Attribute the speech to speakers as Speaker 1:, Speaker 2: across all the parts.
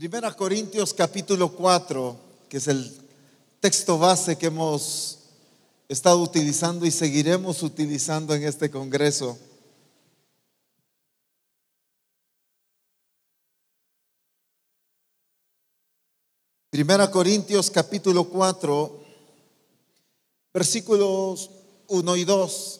Speaker 1: Primera Corintios capítulo 4, que es el texto base que hemos estado utilizando y seguiremos utilizando en este Congreso. Primera Corintios capítulo 4, versículos 1 y 2.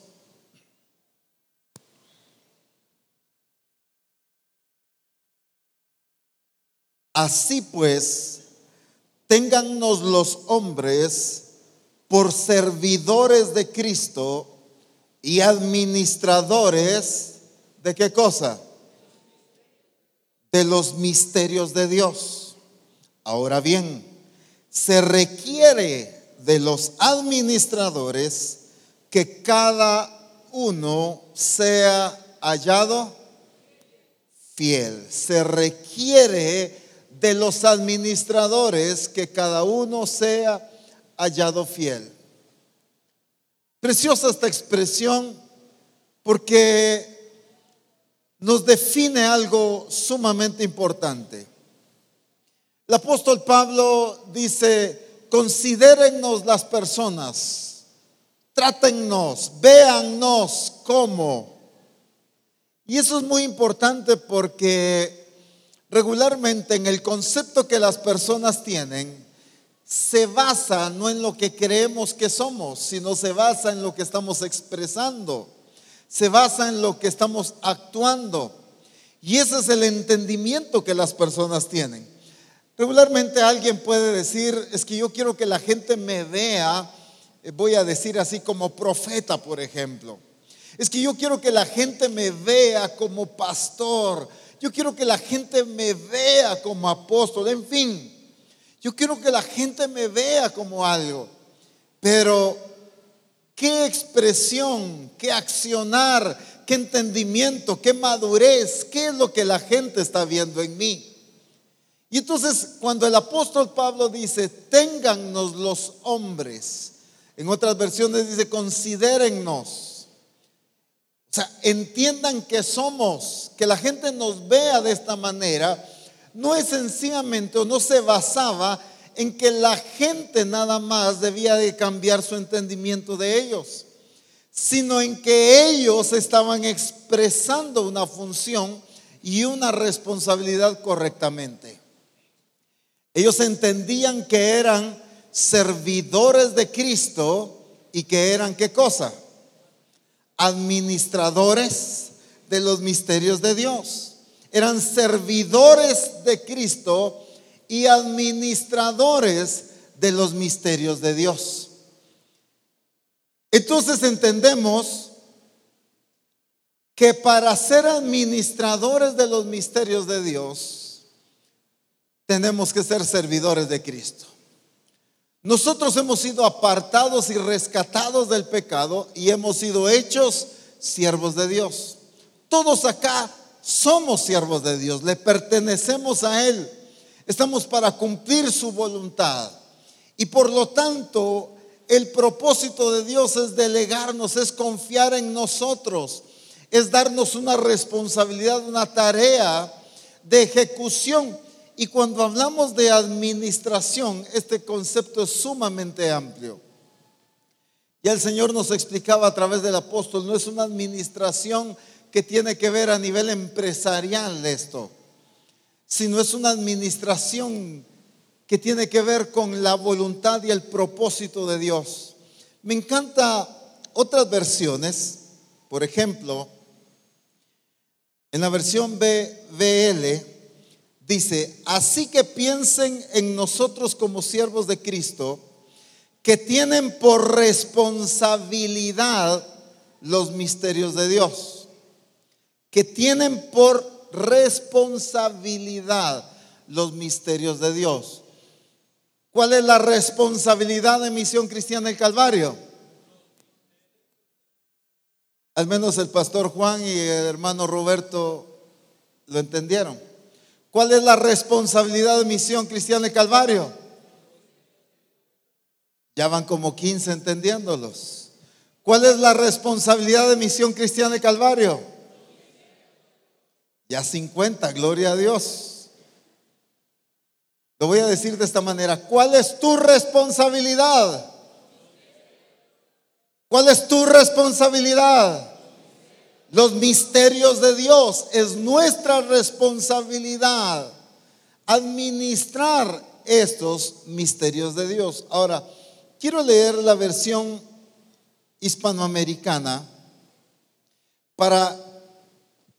Speaker 1: Así pues, téngannos los hombres por servidores de Cristo y administradores de qué cosa? De los misterios de Dios. Ahora bien, se requiere de los administradores que cada uno sea hallado fiel. Se requiere de los administradores que cada uno sea hallado fiel. Preciosa esta expresión porque nos define algo sumamente importante. El apóstol Pablo dice, considérennos las personas, trátennos, véannos como. Y eso es muy importante porque regularmente en el concepto que las personas tienen, se basa no en lo que creemos que somos, sino se basa en lo que estamos expresando, se basa en lo que estamos actuando. Y ese es el entendimiento que las personas tienen. Regularmente alguien puede decir, es que yo quiero que la gente me vea, eh, voy a decir así como profeta, por ejemplo. Es que yo quiero que la gente me vea como pastor, yo quiero que la gente me vea como apóstol, en fin, yo quiero que la gente me vea como algo. Pero, ¿qué expresión, qué accionar, qué entendimiento, qué madurez, qué es lo que la gente está viendo en mí? Y entonces, cuando el apóstol Pablo dice, téngannos los hombres, en otras versiones dice, considérennos o sea, entiendan que somos, que la gente nos vea de esta manera, no es sencillamente o no se basaba en que la gente nada más debía de cambiar su entendimiento de ellos, sino en que ellos estaban expresando una función y una responsabilidad correctamente. Ellos entendían que eran servidores de Cristo y que eran qué cosa? Administradores de los misterios de Dios. Eran servidores de Cristo y administradores de los misterios de Dios. Entonces entendemos que para ser administradores de los misterios de Dios, tenemos que ser servidores de Cristo. Nosotros hemos sido apartados y rescatados del pecado y hemos sido hechos siervos de Dios. Todos acá somos siervos de Dios, le pertenecemos a Él. Estamos para cumplir su voluntad. Y por lo tanto, el propósito de Dios es delegarnos, es confiar en nosotros, es darnos una responsabilidad, una tarea de ejecución y cuando hablamos de administración, este concepto es sumamente amplio. Ya el Señor nos explicaba a través del apóstol, no es una administración que tiene que ver a nivel empresarial esto, sino es una administración que tiene que ver con la voluntad y el propósito de Dios. Me encanta otras versiones, por ejemplo, en la versión BL Dice, así que piensen en nosotros como siervos de Cristo, que tienen por responsabilidad los misterios de Dios, que tienen por responsabilidad los misterios de Dios. ¿Cuál es la responsabilidad de Misión Cristiana del Calvario? Al menos el pastor Juan y el hermano Roberto lo entendieron. ¿Cuál es la responsabilidad de Misión Cristiana de Calvario? Ya van como 15 entendiéndolos. ¿Cuál es la responsabilidad de Misión Cristiana de Calvario? Ya 50, gloria a Dios. Lo voy a decir de esta manera. ¿Cuál es tu responsabilidad? ¿Cuál es tu responsabilidad? Los misterios de Dios. Es nuestra responsabilidad administrar estos misterios de Dios. Ahora, quiero leer la versión hispanoamericana para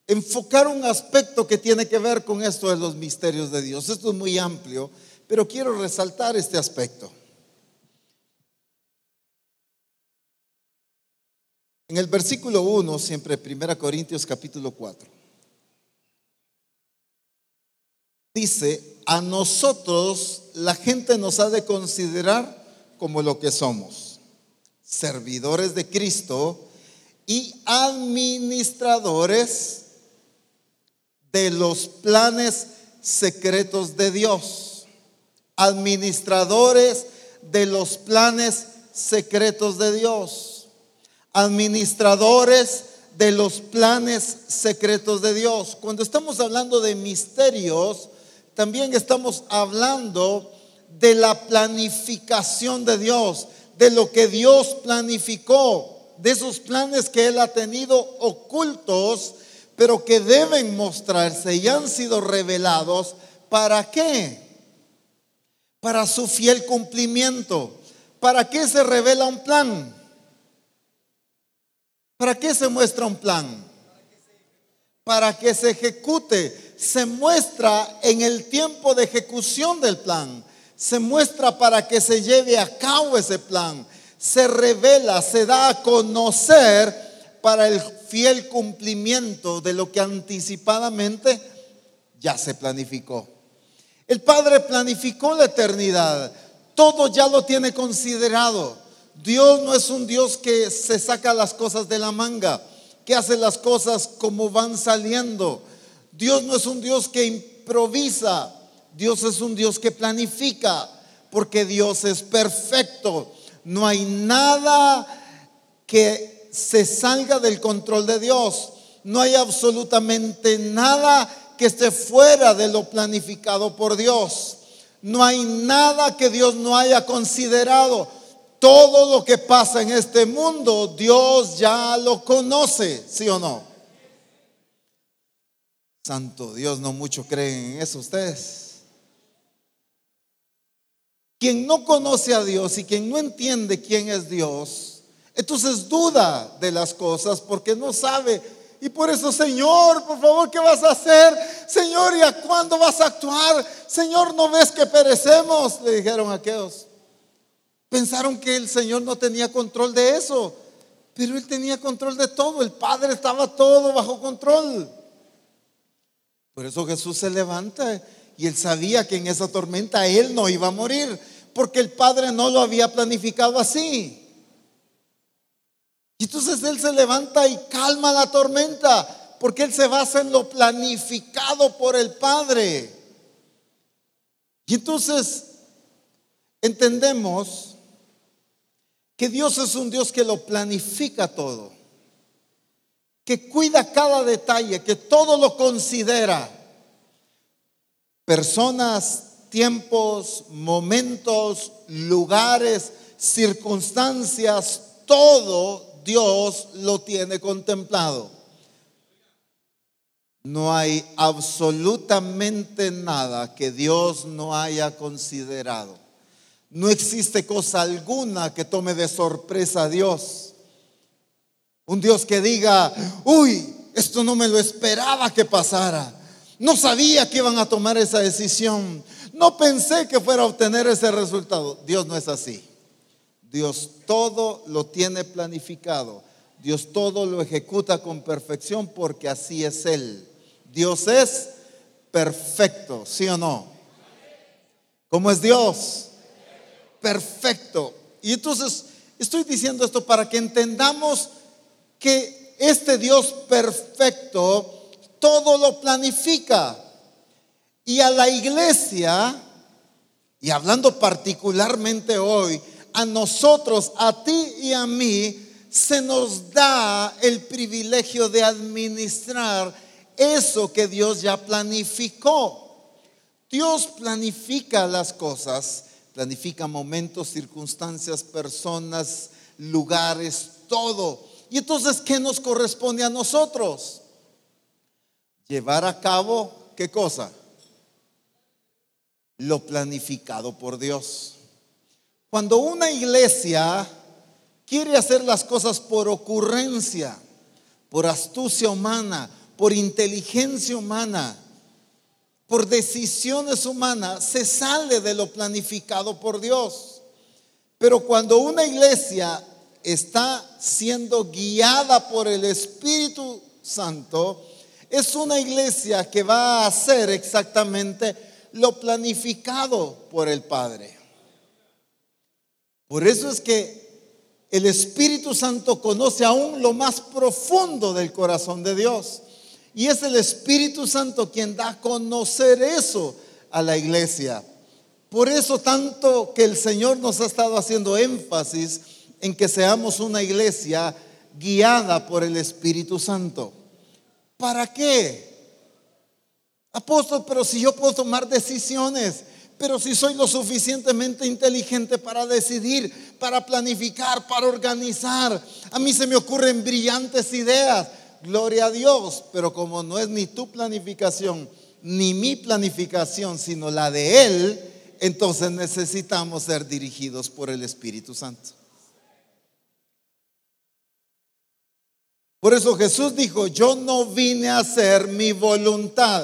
Speaker 1: enfocar un aspecto que tiene que ver con esto de los misterios de Dios. Esto es muy amplio, pero quiero resaltar este aspecto. En el versículo 1, siempre 1 Corintios capítulo 4, dice, a nosotros la gente nos ha de considerar como lo que somos, servidores de Cristo y administradores de los planes secretos de Dios, administradores de los planes secretos de Dios, administradores de los planes secretos de Dios. Cuando estamos hablando de misterios, también estamos hablando de la planificación de Dios, de lo que Dios planificó, de esos planes que Él ha tenido ocultos pero que deben mostrarse y han sido revelados. ¿Para qué? Para su fiel cumplimiento. ¿Para qué se revela un plan? ¿Para qué se muestra un plan? Para que se ejecute. Se muestra en el tiempo de ejecución del plan. Se muestra para que se lleve a cabo ese plan. Se revela, se da a conocer para el fiel cumplimiento de lo que anticipadamente ya se planificó. El Padre planificó la eternidad, todo ya lo tiene considerado. Dios no es un Dios que se saca las cosas de la manga, que hace las cosas como van saliendo. Dios no es un Dios que improvisa, Dios es un Dios que planifica, porque Dios es perfecto. No hay nada que se salga del control de Dios. No hay absolutamente nada que esté fuera de lo planificado por Dios. No hay nada que Dios no haya considerado. Todo lo que pasa en este mundo, Dios ya lo conoce, ¿sí o no? Santo Dios, no mucho creen en eso ustedes. Quien no conoce a Dios y quien no entiende quién es Dios, entonces duda de las cosas porque no sabe. Y por eso, Señor, por favor, ¿qué vas a hacer? Señor, ¿y a cuándo vas a actuar? Señor, ¿no ves que perecemos? Le dijeron aquellos. Pensaron que el Señor no tenía control de eso, pero Él tenía control de todo. El Padre estaba todo bajo control. Por eso Jesús se levanta y Él sabía que en esa tormenta Él no iba a morir, porque el Padre no lo había planificado así. Y entonces Él se levanta y calma la tormenta, porque Él se basa en lo planificado por el Padre. Y entonces entendemos que Dios es un Dios que lo planifica todo, que cuida cada detalle, que todo lo considera. Personas, tiempos, momentos, lugares, circunstancias, todo Dios lo tiene contemplado. No hay absolutamente nada que Dios no haya considerado. No existe cosa alguna que tome de sorpresa a Dios. Un Dios que diga, uy, esto no me lo esperaba que pasara. No sabía que iban a tomar esa decisión. No pensé que fuera a obtener ese resultado. Dios no es así. Dios todo lo tiene planificado. Dios todo lo ejecuta con perfección porque así es Él. Dios es perfecto, ¿sí o no? ¿Cómo es Dios? Perfecto. Y entonces estoy diciendo esto para que entendamos que este Dios perfecto todo lo planifica. Y a la iglesia, y hablando particularmente hoy, a nosotros, a ti y a mí, se nos da el privilegio de administrar eso que Dios ya planificó. Dios planifica las cosas, planifica momentos, circunstancias, personas, lugares, todo. Y entonces, ¿qué nos corresponde a nosotros? Llevar a cabo, ¿qué cosa? Lo planificado por Dios. Cuando una iglesia quiere hacer las cosas por ocurrencia, por astucia humana, por inteligencia humana, por decisiones humanas, se sale de lo planificado por Dios. Pero cuando una iglesia está siendo guiada por el Espíritu Santo, es una iglesia que va a hacer exactamente lo planificado por el Padre. Por eso es que el Espíritu Santo conoce aún lo más profundo del corazón de Dios. Y es el Espíritu Santo quien da a conocer eso a la iglesia. Por eso tanto que el Señor nos ha estado haciendo énfasis en que seamos una iglesia guiada por el Espíritu Santo. ¿Para qué? Apóstol, pero si yo puedo tomar decisiones, pero si soy lo suficientemente inteligente para decidir, para planificar, para organizar, a mí se me ocurren brillantes ideas. Gloria a Dios, pero como no es ni tu planificación, ni mi planificación, sino la de Él, entonces necesitamos ser dirigidos por el Espíritu Santo. Por eso Jesús dijo, yo no vine a hacer mi voluntad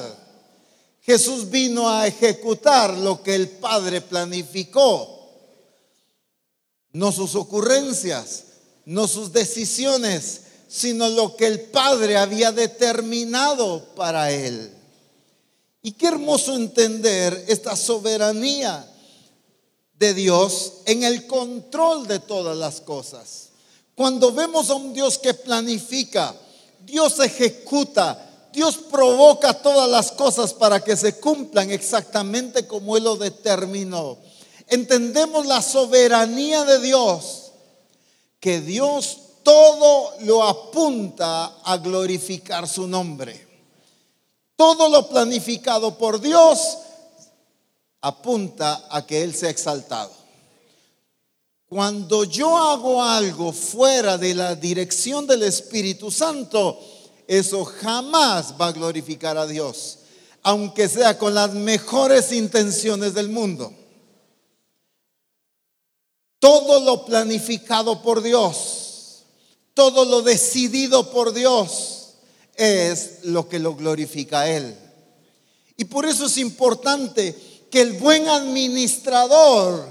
Speaker 1: Jesús vino a ejecutar lo que el Padre planificó, no sus ocurrencias, no sus decisiones, sino lo que el Padre había determinado para él. Y qué hermoso entender esta soberanía de Dios en el control de todas las cosas. Cuando vemos a un Dios que planifica, Dios ejecuta, Dios provoca todas las cosas para que se cumplan exactamente como Él lo determinó. Entendemos la soberanía de Dios, que Dios todo lo apunta a glorificar su nombre. Todo lo planificado por Dios apunta a que Él sea exaltado. Cuando yo hago algo fuera de la dirección del Espíritu Santo, eso jamás va a glorificar a Dios, aunque sea con las mejores intenciones del mundo. Todo lo planificado por Dios, todo lo decidido por Dios es lo que lo glorifica a Él. Y por eso es importante que el buen administrador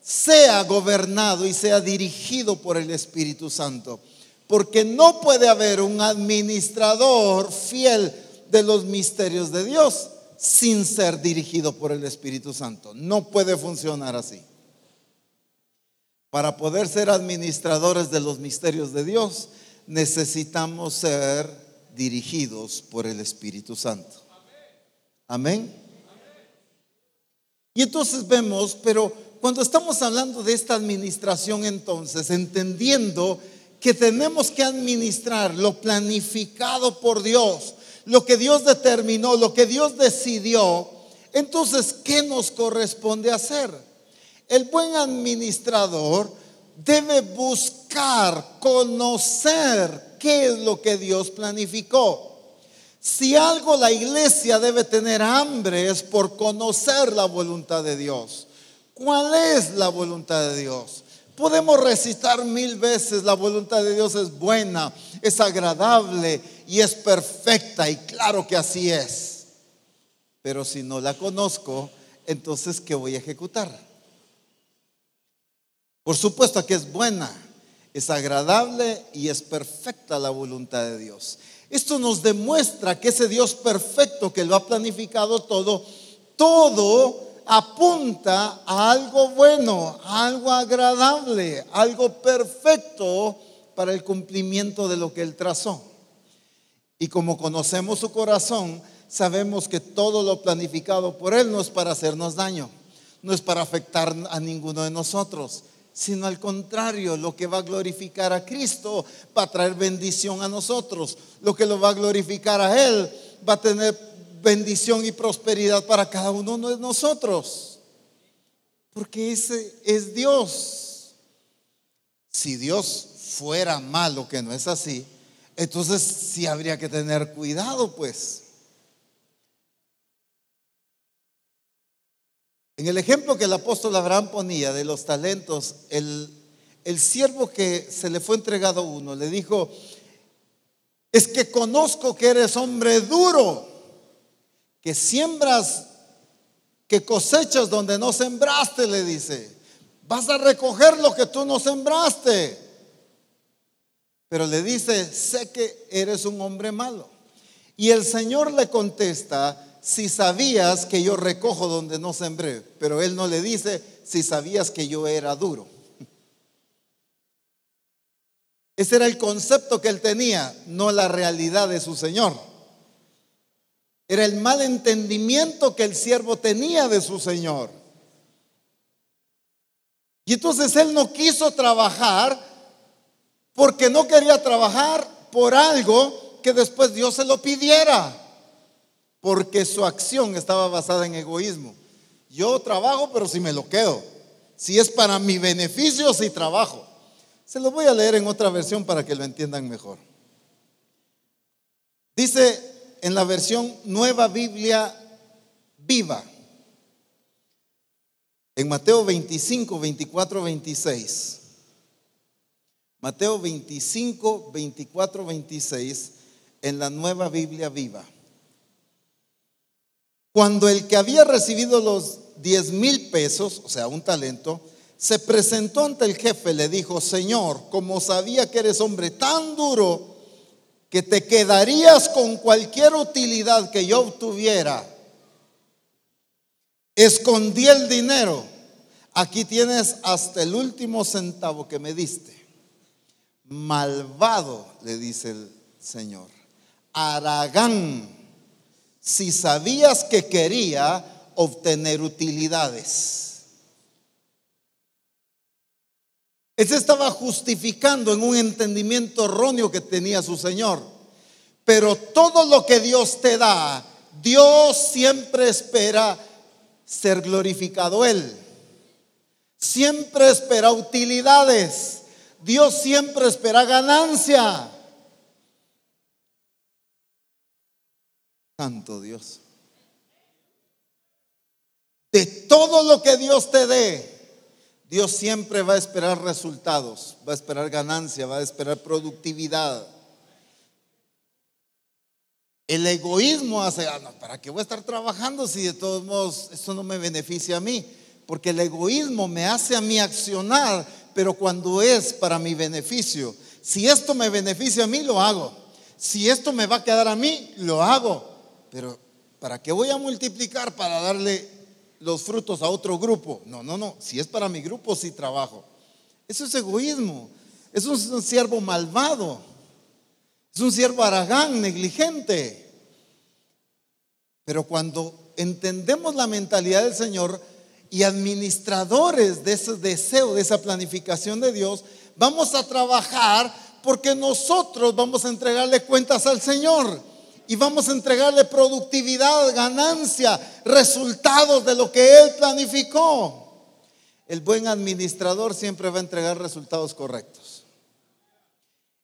Speaker 1: sea gobernado y sea dirigido por el Espíritu Santo. Porque no puede haber un administrador fiel de los misterios de Dios sin ser dirigido por el Espíritu Santo. No puede funcionar así. Para poder ser administradores de los misterios de Dios, necesitamos ser dirigidos por el Espíritu Santo. Amén. Y entonces vemos, pero cuando estamos hablando de esta administración entonces, entendiendo que tenemos que administrar lo planificado por Dios, lo que Dios determinó, lo que Dios decidió, entonces, ¿qué nos corresponde hacer? El buen administrador debe buscar, conocer qué es lo que Dios planificó. Si algo la iglesia debe tener hambre es por conocer la voluntad de Dios. ¿Cuál es la voluntad de Dios? Podemos recitar mil veces, la voluntad de Dios es buena, es agradable y es perfecta y claro que así es. Pero si no la conozco, entonces ¿qué voy a ejecutar? Por supuesto que es buena, es agradable y es perfecta la voluntad de Dios. Esto nos demuestra que ese Dios perfecto que lo ha planificado todo, todo apunta a algo bueno, a algo agradable, algo perfecto para el cumplimiento de lo que Él trazó. Y como conocemos su corazón, sabemos que todo lo planificado por Él no es para hacernos daño, no es para afectar a ninguno de nosotros, sino al contrario, lo que va a glorificar a Cristo va a traer bendición a nosotros, lo que lo va a glorificar a Él va a tener bendición y prosperidad para cada uno de nosotros. Porque ese es Dios. Si Dios fuera malo, que no es así, entonces sí habría que tener cuidado, pues. En el ejemplo que el apóstol Abraham ponía de los talentos, el, el siervo que se le fue entregado uno le dijo, es que conozco que eres hombre duro, que siembras, que cosechas donde no sembraste, le dice. Vas a recoger lo que tú no sembraste. Pero le dice, sé que eres un hombre malo. Y el Señor le contesta, si sabías que yo recojo donde no sembré, pero él no le dice si sabías que yo era duro. Ese era el concepto que él tenía, no la realidad de su Señor. Era el mal entendimiento que el siervo tenía de su Señor. Y entonces él no quiso trabajar porque no quería trabajar por algo que después Dios se lo pidiera porque su acción estaba basada en egoísmo. Yo trabajo, pero si me lo quedo. Si es para mi beneficio, si trabajo. Se lo voy a leer en otra versión para que lo entiendan mejor. Dice en la versión Nueva Biblia Viva, en Mateo 25, 24, 26. Mateo 25, 24, 26, en la Nueva Biblia Viva. Cuando el que había recibido los 10 mil pesos, o sea, un talento, se presentó ante el jefe, le dijo, Señor, como sabía que eres hombre tan duro, que te quedarías con cualquier utilidad que yo obtuviera, escondí el dinero. Aquí tienes hasta el último centavo que me diste. Malvado, le dice el Señor. Aragán si sabías que quería obtener utilidades. Ese estaba justificando en un entendimiento erróneo que tenía su Señor. Pero todo lo que Dios te da, Dios siempre espera ser glorificado Él. Siempre espera utilidades. Dios siempre espera ganancia. Santo Dios. De todo lo que Dios te dé, Dios siempre va a esperar resultados, va a esperar ganancia, va a esperar productividad. El egoísmo hace, ah, ¿para qué voy a estar trabajando si de todos modos esto no me beneficia a mí? Porque el egoísmo me hace a mí accionar, pero cuando es para mi beneficio. Si esto me beneficia a mí, lo hago. Si esto me va a quedar a mí, lo hago. Pero ¿para qué voy a multiplicar para darle los frutos a otro grupo? No, no, no. Si es para mi grupo, sí trabajo. Eso es egoísmo. Es un siervo malvado. Es un siervo aragán, negligente. Pero cuando entendemos la mentalidad del Señor y administradores de ese deseo, de esa planificación de Dios, vamos a trabajar porque nosotros vamos a entregarle cuentas al Señor y vamos a entregarle productividad, ganancia, resultados de lo que Él planificó. El buen administrador siempre va a entregar resultados correctos.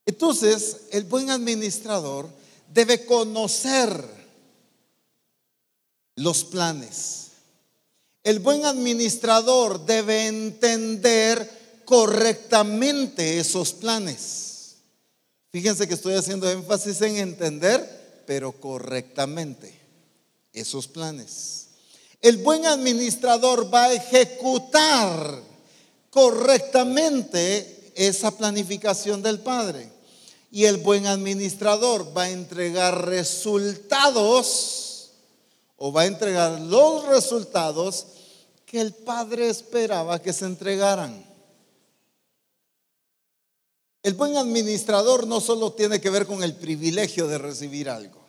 Speaker 1: Entonces, el buen administrador debe conocer los planes. El buen administrador debe entender correctamente esos planes. Fíjense que estoy haciendo énfasis en entender pero correctamente esos planes. El buen administrador va a ejecutar correctamente esa planificación del Padre. Y el buen administrador va a entregar resultados o va a entregar los resultados que el Padre esperaba que se entregaran. El buen administrador no solo tiene que ver con el privilegio de recibir algo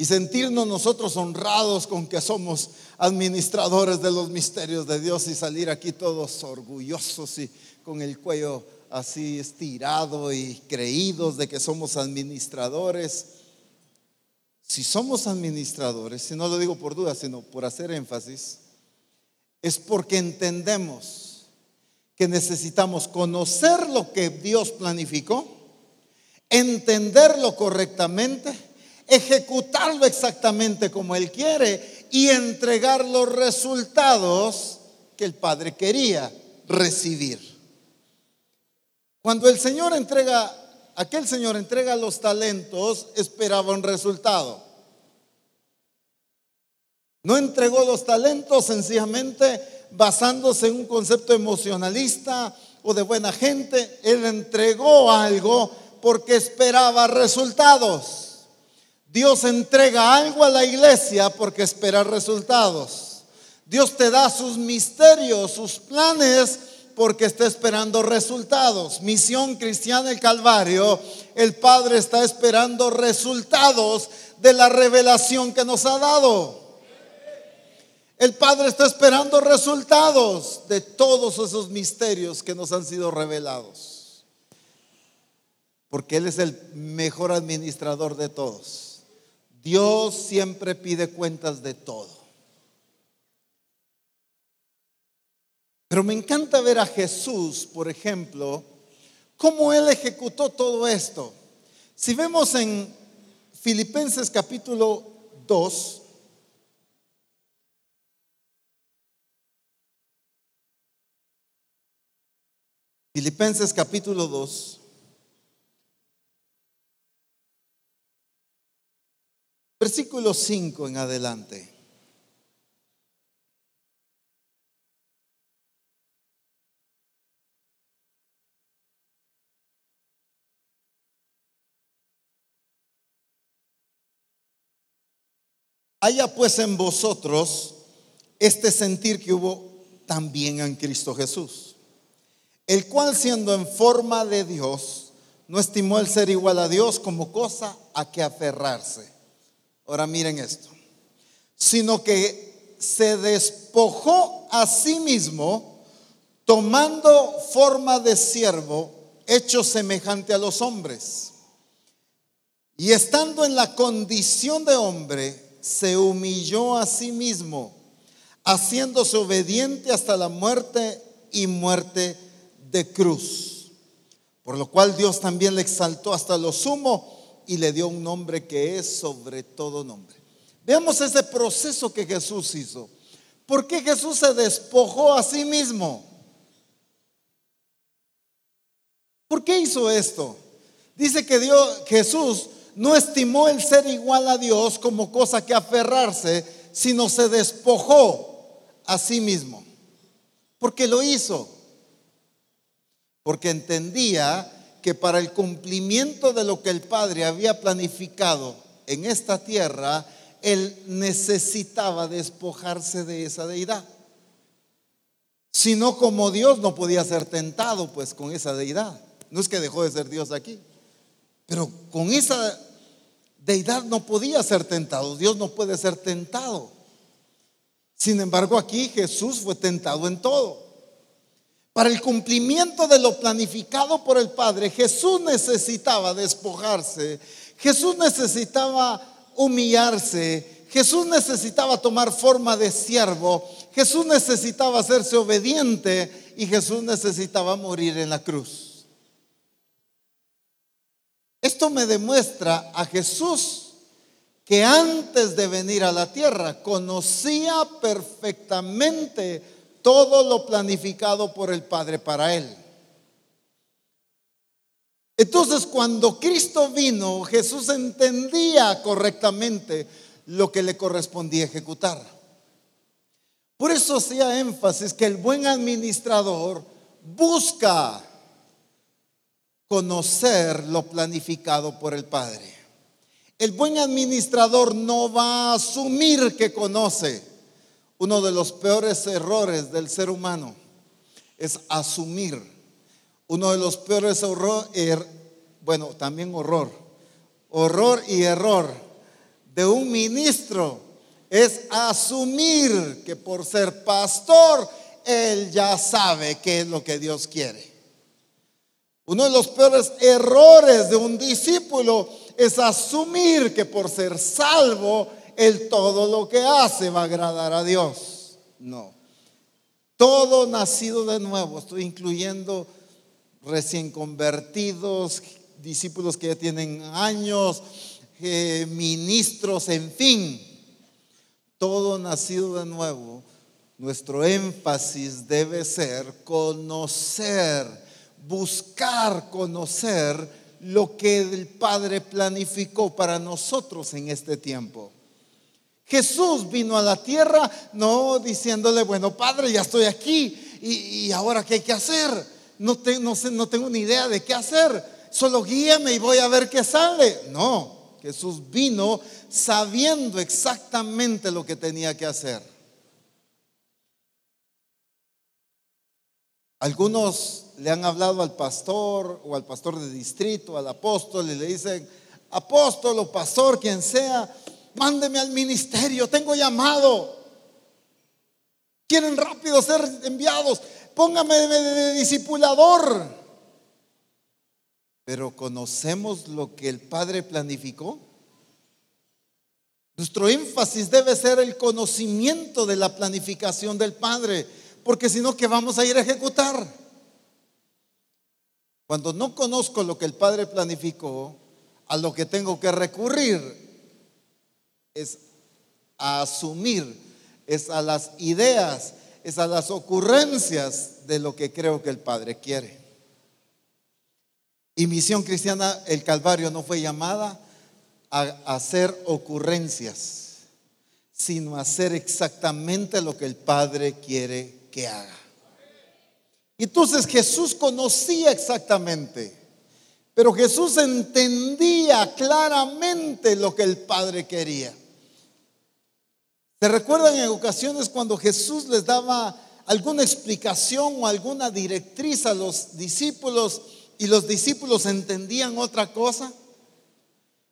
Speaker 1: y sentirnos nosotros honrados con que somos administradores de los misterios de Dios y salir aquí todos orgullosos y con el cuello así estirado y creídos de que somos administradores. si somos administradores, si no lo digo por duda, sino por hacer énfasis, es porque entendemos que necesitamos conocer lo que Dios planificó, entenderlo correctamente, ejecutarlo exactamente como Él quiere y entregar los resultados que el Padre quería recibir. Cuando el Señor entrega, aquel Señor entrega los talentos, esperaba un resultado. No entregó los talentos sencillamente basándose en un concepto emocionalista o de buena gente. Él entregó algo porque esperaba resultados. Dios entrega algo a la iglesia porque espera resultados. Dios te da sus misterios, sus planes porque está esperando resultados. Misión cristiana del Calvario, el Padre está esperando resultados de la revelación que nos ha dado. El Padre está esperando resultados de todos esos misterios que nos han sido revelados. Porque Él es el mejor administrador de todos. Dios siempre pide cuentas de todo. Pero me encanta ver a Jesús, por ejemplo, cómo Él ejecutó todo esto. Si vemos en Filipenses capítulo 2, Filipenses capítulo 2. Versículo 5 en adelante. Haya pues en vosotros este sentir que hubo también en Cristo Jesús el cual siendo en forma de Dios, no estimó el ser igual a Dios como cosa a que aferrarse. Ahora miren esto, sino que se despojó a sí mismo, tomando forma de siervo, hecho semejante a los hombres. Y estando en la condición de hombre, se humilló a sí mismo, haciéndose obediente hasta la muerte y muerte de cruz. Por lo cual Dios también le exaltó hasta lo sumo y le dio un nombre que es sobre todo nombre. Veamos ese proceso que Jesús hizo. ¿Por qué Jesús se despojó a sí mismo? ¿Por qué hizo esto? Dice que Dios, Jesús no estimó el ser igual a Dios como cosa que aferrarse, sino se despojó a sí mismo. Porque lo hizo porque entendía que para el cumplimiento de lo que el Padre había planificado en esta tierra, él necesitaba despojarse de esa deidad. Si no, como Dios no podía ser tentado pues con esa deidad. No es que dejó de ser Dios aquí, pero con esa deidad no podía ser tentado. Dios no puede ser tentado. Sin embargo, aquí Jesús fue tentado en todo. Para el cumplimiento de lo planificado por el Padre, Jesús necesitaba despojarse, Jesús necesitaba humillarse, Jesús necesitaba tomar forma de siervo, Jesús necesitaba hacerse obediente y Jesús necesitaba morir en la cruz. Esto me demuestra a Jesús que antes de venir a la tierra conocía perfectamente todo lo planificado por el Padre para él. Entonces cuando Cristo vino, Jesús entendía correctamente lo que le correspondía ejecutar. Por eso hacía énfasis que el buen administrador busca conocer lo planificado por el Padre. El buen administrador no va a asumir que conoce uno de los peores errores del ser humano es asumir. Uno de los peores horror, er, bueno, también horror, horror y error de un ministro es asumir que por ser pastor, él ya sabe qué es lo que Dios quiere. Uno de los peores errores de un discípulo es asumir que por ser salvo, él todo lo que hace va a agradar a Dios. No. Todo nacido de nuevo, estoy incluyendo recién convertidos, discípulos que ya tienen años, eh, ministros, en fin, todo nacido de nuevo, nuestro énfasis debe ser conocer, buscar conocer lo que el Padre planificó para nosotros en este tiempo. Jesús vino a la tierra no diciéndole, bueno, Padre, ya estoy aquí y, ahora qué hay que hacer. No, no, sé, no tengo ni idea de qué hacer. Solo guíame y voy a ver qué sale. No, Jesús vino sabiendo exactamente lo que tenía que hacer. Algunos le han hablado al pastor o al pastor de distrito, al apóstol, y le dicen, apóstol o pastor, quien sea, mándeme al ministerio, tengo llamado. Quieren rápido ser enviados, póngame de, de discipulador. Pero conocemos lo que el Padre planificó. Nuestro énfasis debe ser el conocimiento de la planificación del Padre, porque si no, ¿qué vamos a ir a ejecutar? Cuando no conozco lo que el Padre planificó, a lo que tengo que recurrir es a asumir, es a las ideas, es a las ocurrencias de lo que creo que el Padre quiere. Y misión cristiana, el Calvario no fue llamada a hacer ocurrencias, sino a hacer exactamente lo que el Padre quiere que haga. Entonces Jesús conocía exactamente, pero Jesús entendía claramente lo que el Padre quería. ¿Se recuerdan en ocasiones cuando Jesús les daba alguna explicación o alguna directriz a los discípulos y los discípulos entendían otra cosa?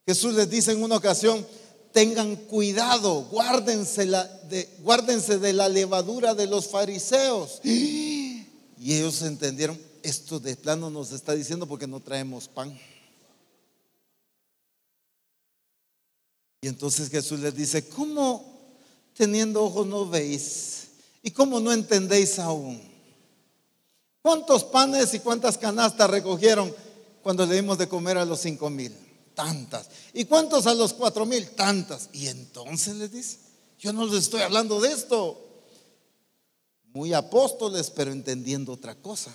Speaker 1: Jesús les dice en una ocasión, tengan cuidado, guárdense, de, guárdense de la levadura de los fariseos. Y ellos entendieron, esto de plano nos está diciendo porque no traemos pan. Y entonces Jesús les dice, ¿cómo teniendo ojos no veis? ¿Y cómo no entendéis aún? ¿Cuántos panes y cuántas canastas recogieron cuando le dimos de comer a los cinco mil? Tantas. ¿Y cuántos a los cuatro mil? Tantas. Y entonces les dice, yo no les estoy hablando de esto. Muy apóstoles, pero entendiendo otra cosa.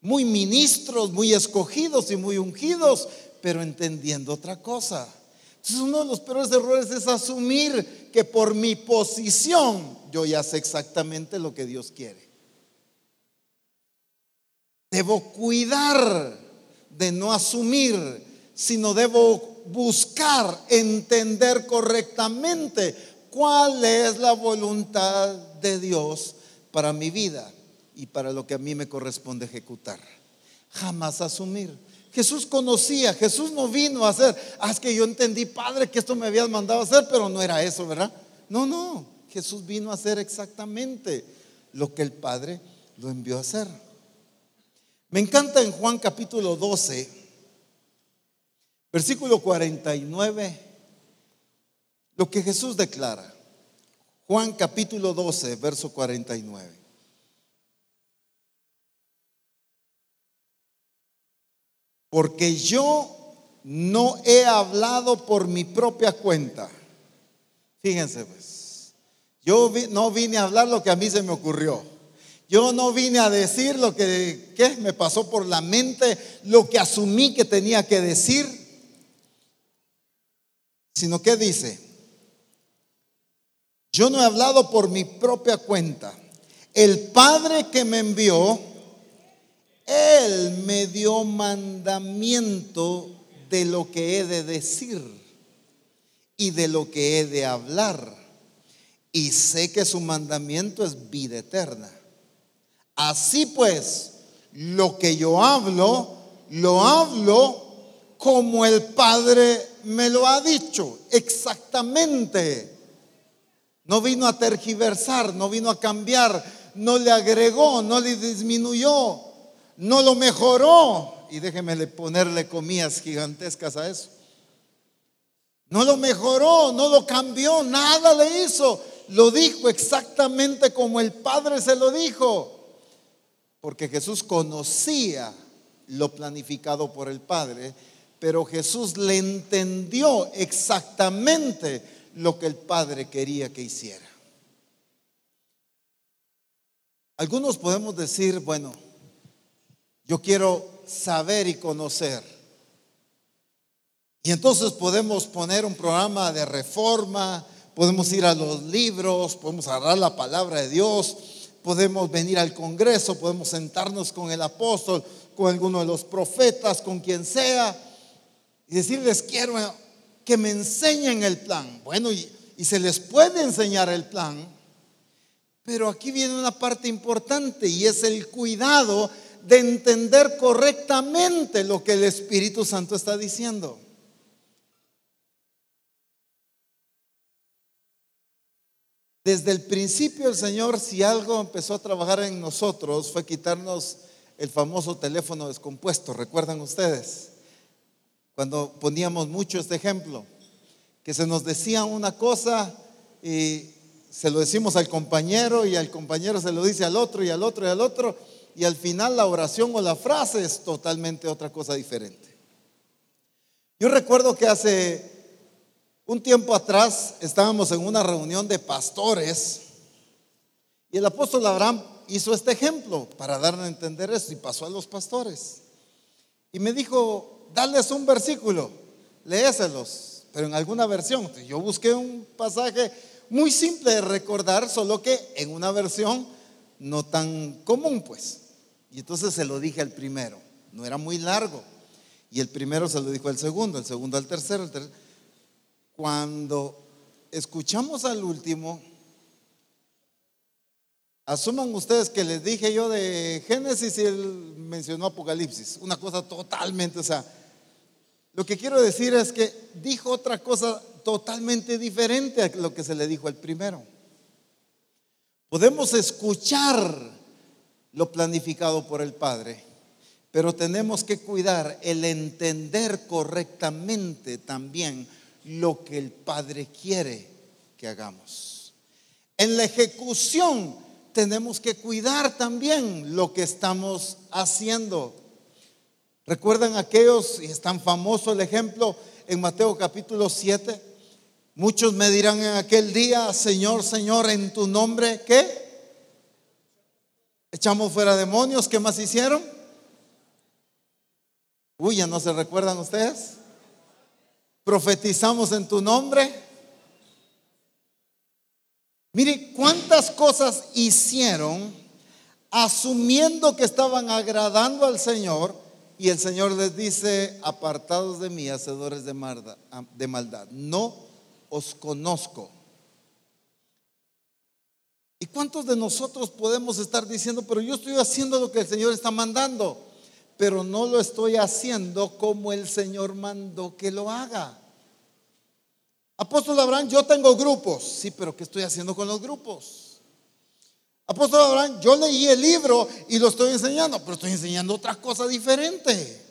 Speaker 1: Muy ministros, muy escogidos y muy ungidos, pero entendiendo otra cosa. Uno de los peores errores es asumir que por mi posición yo ya sé exactamente lo que Dios quiere. Debo cuidar de no asumir, sino debo buscar entender correctamente cuál es la voluntad de Dios para mi vida y para lo que a mí me corresponde ejecutar. Jamás asumir. Jesús conocía, Jesús no vino a hacer, ah, es que yo entendí, Padre, que esto me habías mandado a hacer, pero no era eso, ¿verdad? No, no, Jesús vino a hacer exactamente lo que el Padre lo envió a hacer. Me encanta en Juan capítulo 12, versículo 49, lo que Jesús declara. Juan capítulo 12, verso 49. Porque yo no he hablado por mi propia cuenta. Fíjense pues, yo no vine a hablar lo que a mí se me ocurrió. Yo no vine a decir lo que me pasó por la mente, lo que asumí que tenía que decir, sino que dice, yo no he hablado por mi propia cuenta. El Padre que me envió, él me dio mandamiento de lo que he de decir y de lo que he de hablar. Y sé que su mandamiento es vida eterna. Así pues, lo que yo hablo, lo hablo como el Padre me lo ha dicho, exactamente. No vino a tergiversar, no vino a cambiar, no le agregó, no le disminuyó, no lo mejoró. Y déjeme ponerle comillas gigantescas a eso. No lo mejoró, no lo cambió, nada le hizo. Lo dijo exactamente como el Padre se lo dijo. Porque Jesús conocía lo planificado por el Padre, pero Jesús le entendió exactamente lo que el Padre quería que hiciera. Algunos podemos decir, bueno, yo quiero saber y conocer. Y entonces podemos poner un programa de reforma, podemos ir a los libros, podemos agarrar la palabra de Dios, podemos venir al Congreso, podemos sentarnos con el apóstol, con alguno de los profetas, con quien sea, y decirles, quiero que me enseñen el plan. Bueno, y, y se les puede enseñar el plan, pero aquí viene una parte importante y es el cuidado de entender correctamente lo que el Espíritu Santo está diciendo. Desde el principio el Señor, si algo empezó a trabajar en nosotros, fue quitarnos el famoso teléfono descompuesto, ¿recuerdan ustedes? Cuando poníamos mucho este ejemplo, que se nos decía una cosa y se lo decimos al compañero y al compañero se lo dice al otro y al otro y al otro y al final la oración o la frase es totalmente otra cosa diferente. Yo recuerdo que hace un tiempo atrás estábamos en una reunión de pastores y el apóstol Abraham hizo este ejemplo para darle a entender eso y pasó a los pastores. Y me dijo, dales un versículo, léeselos, pero en alguna versión. Yo busqué un pasaje muy simple de recordar, solo que en una versión no tan común, pues. Y entonces se lo dije al primero. No era muy largo. Y el primero se lo dijo al segundo, el segundo al tercero, el tercero. Cuando escuchamos al último, asuman ustedes que les dije yo de Génesis y él mencionó Apocalipsis. Una cosa totalmente, o sea, lo que quiero decir es que dijo otra cosa totalmente diferente a lo que se le dijo al primero. Podemos escuchar lo planificado por el Padre. Pero tenemos que cuidar el entender correctamente también lo que el Padre quiere que hagamos. En la ejecución tenemos que cuidar también lo que estamos haciendo. ¿Recuerdan aquellos, y es tan famoso el ejemplo en Mateo capítulo 7? Muchos me dirán en aquel día, Señor, Señor, en tu nombre, ¿qué? Echamos fuera demonios, ¿qué más hicieron? Uy, ya no se recuerdan ustedes. Profetizamos en tu nombre. Mire cuántas cosas hicieron asumiendo que estaban agradando al Señor y el Señor les dice, apartados de mí, hacedores de maldad, no os conozco. ¿Y cuántos de nosotros podemos estar diciendo, pero yo estoy haciendo lo que el Señor está mandando, pero no lo estoy haciendo como el Señor mandó que lo haga? Apóstol Abraham, yo tengo grupos, sí, pero ¿qué estoy haciendo con los grupos? Apóstol Abraham, yo leí el libro y lo estoy enseñando, pero estoy enseñando otra cosa diferente.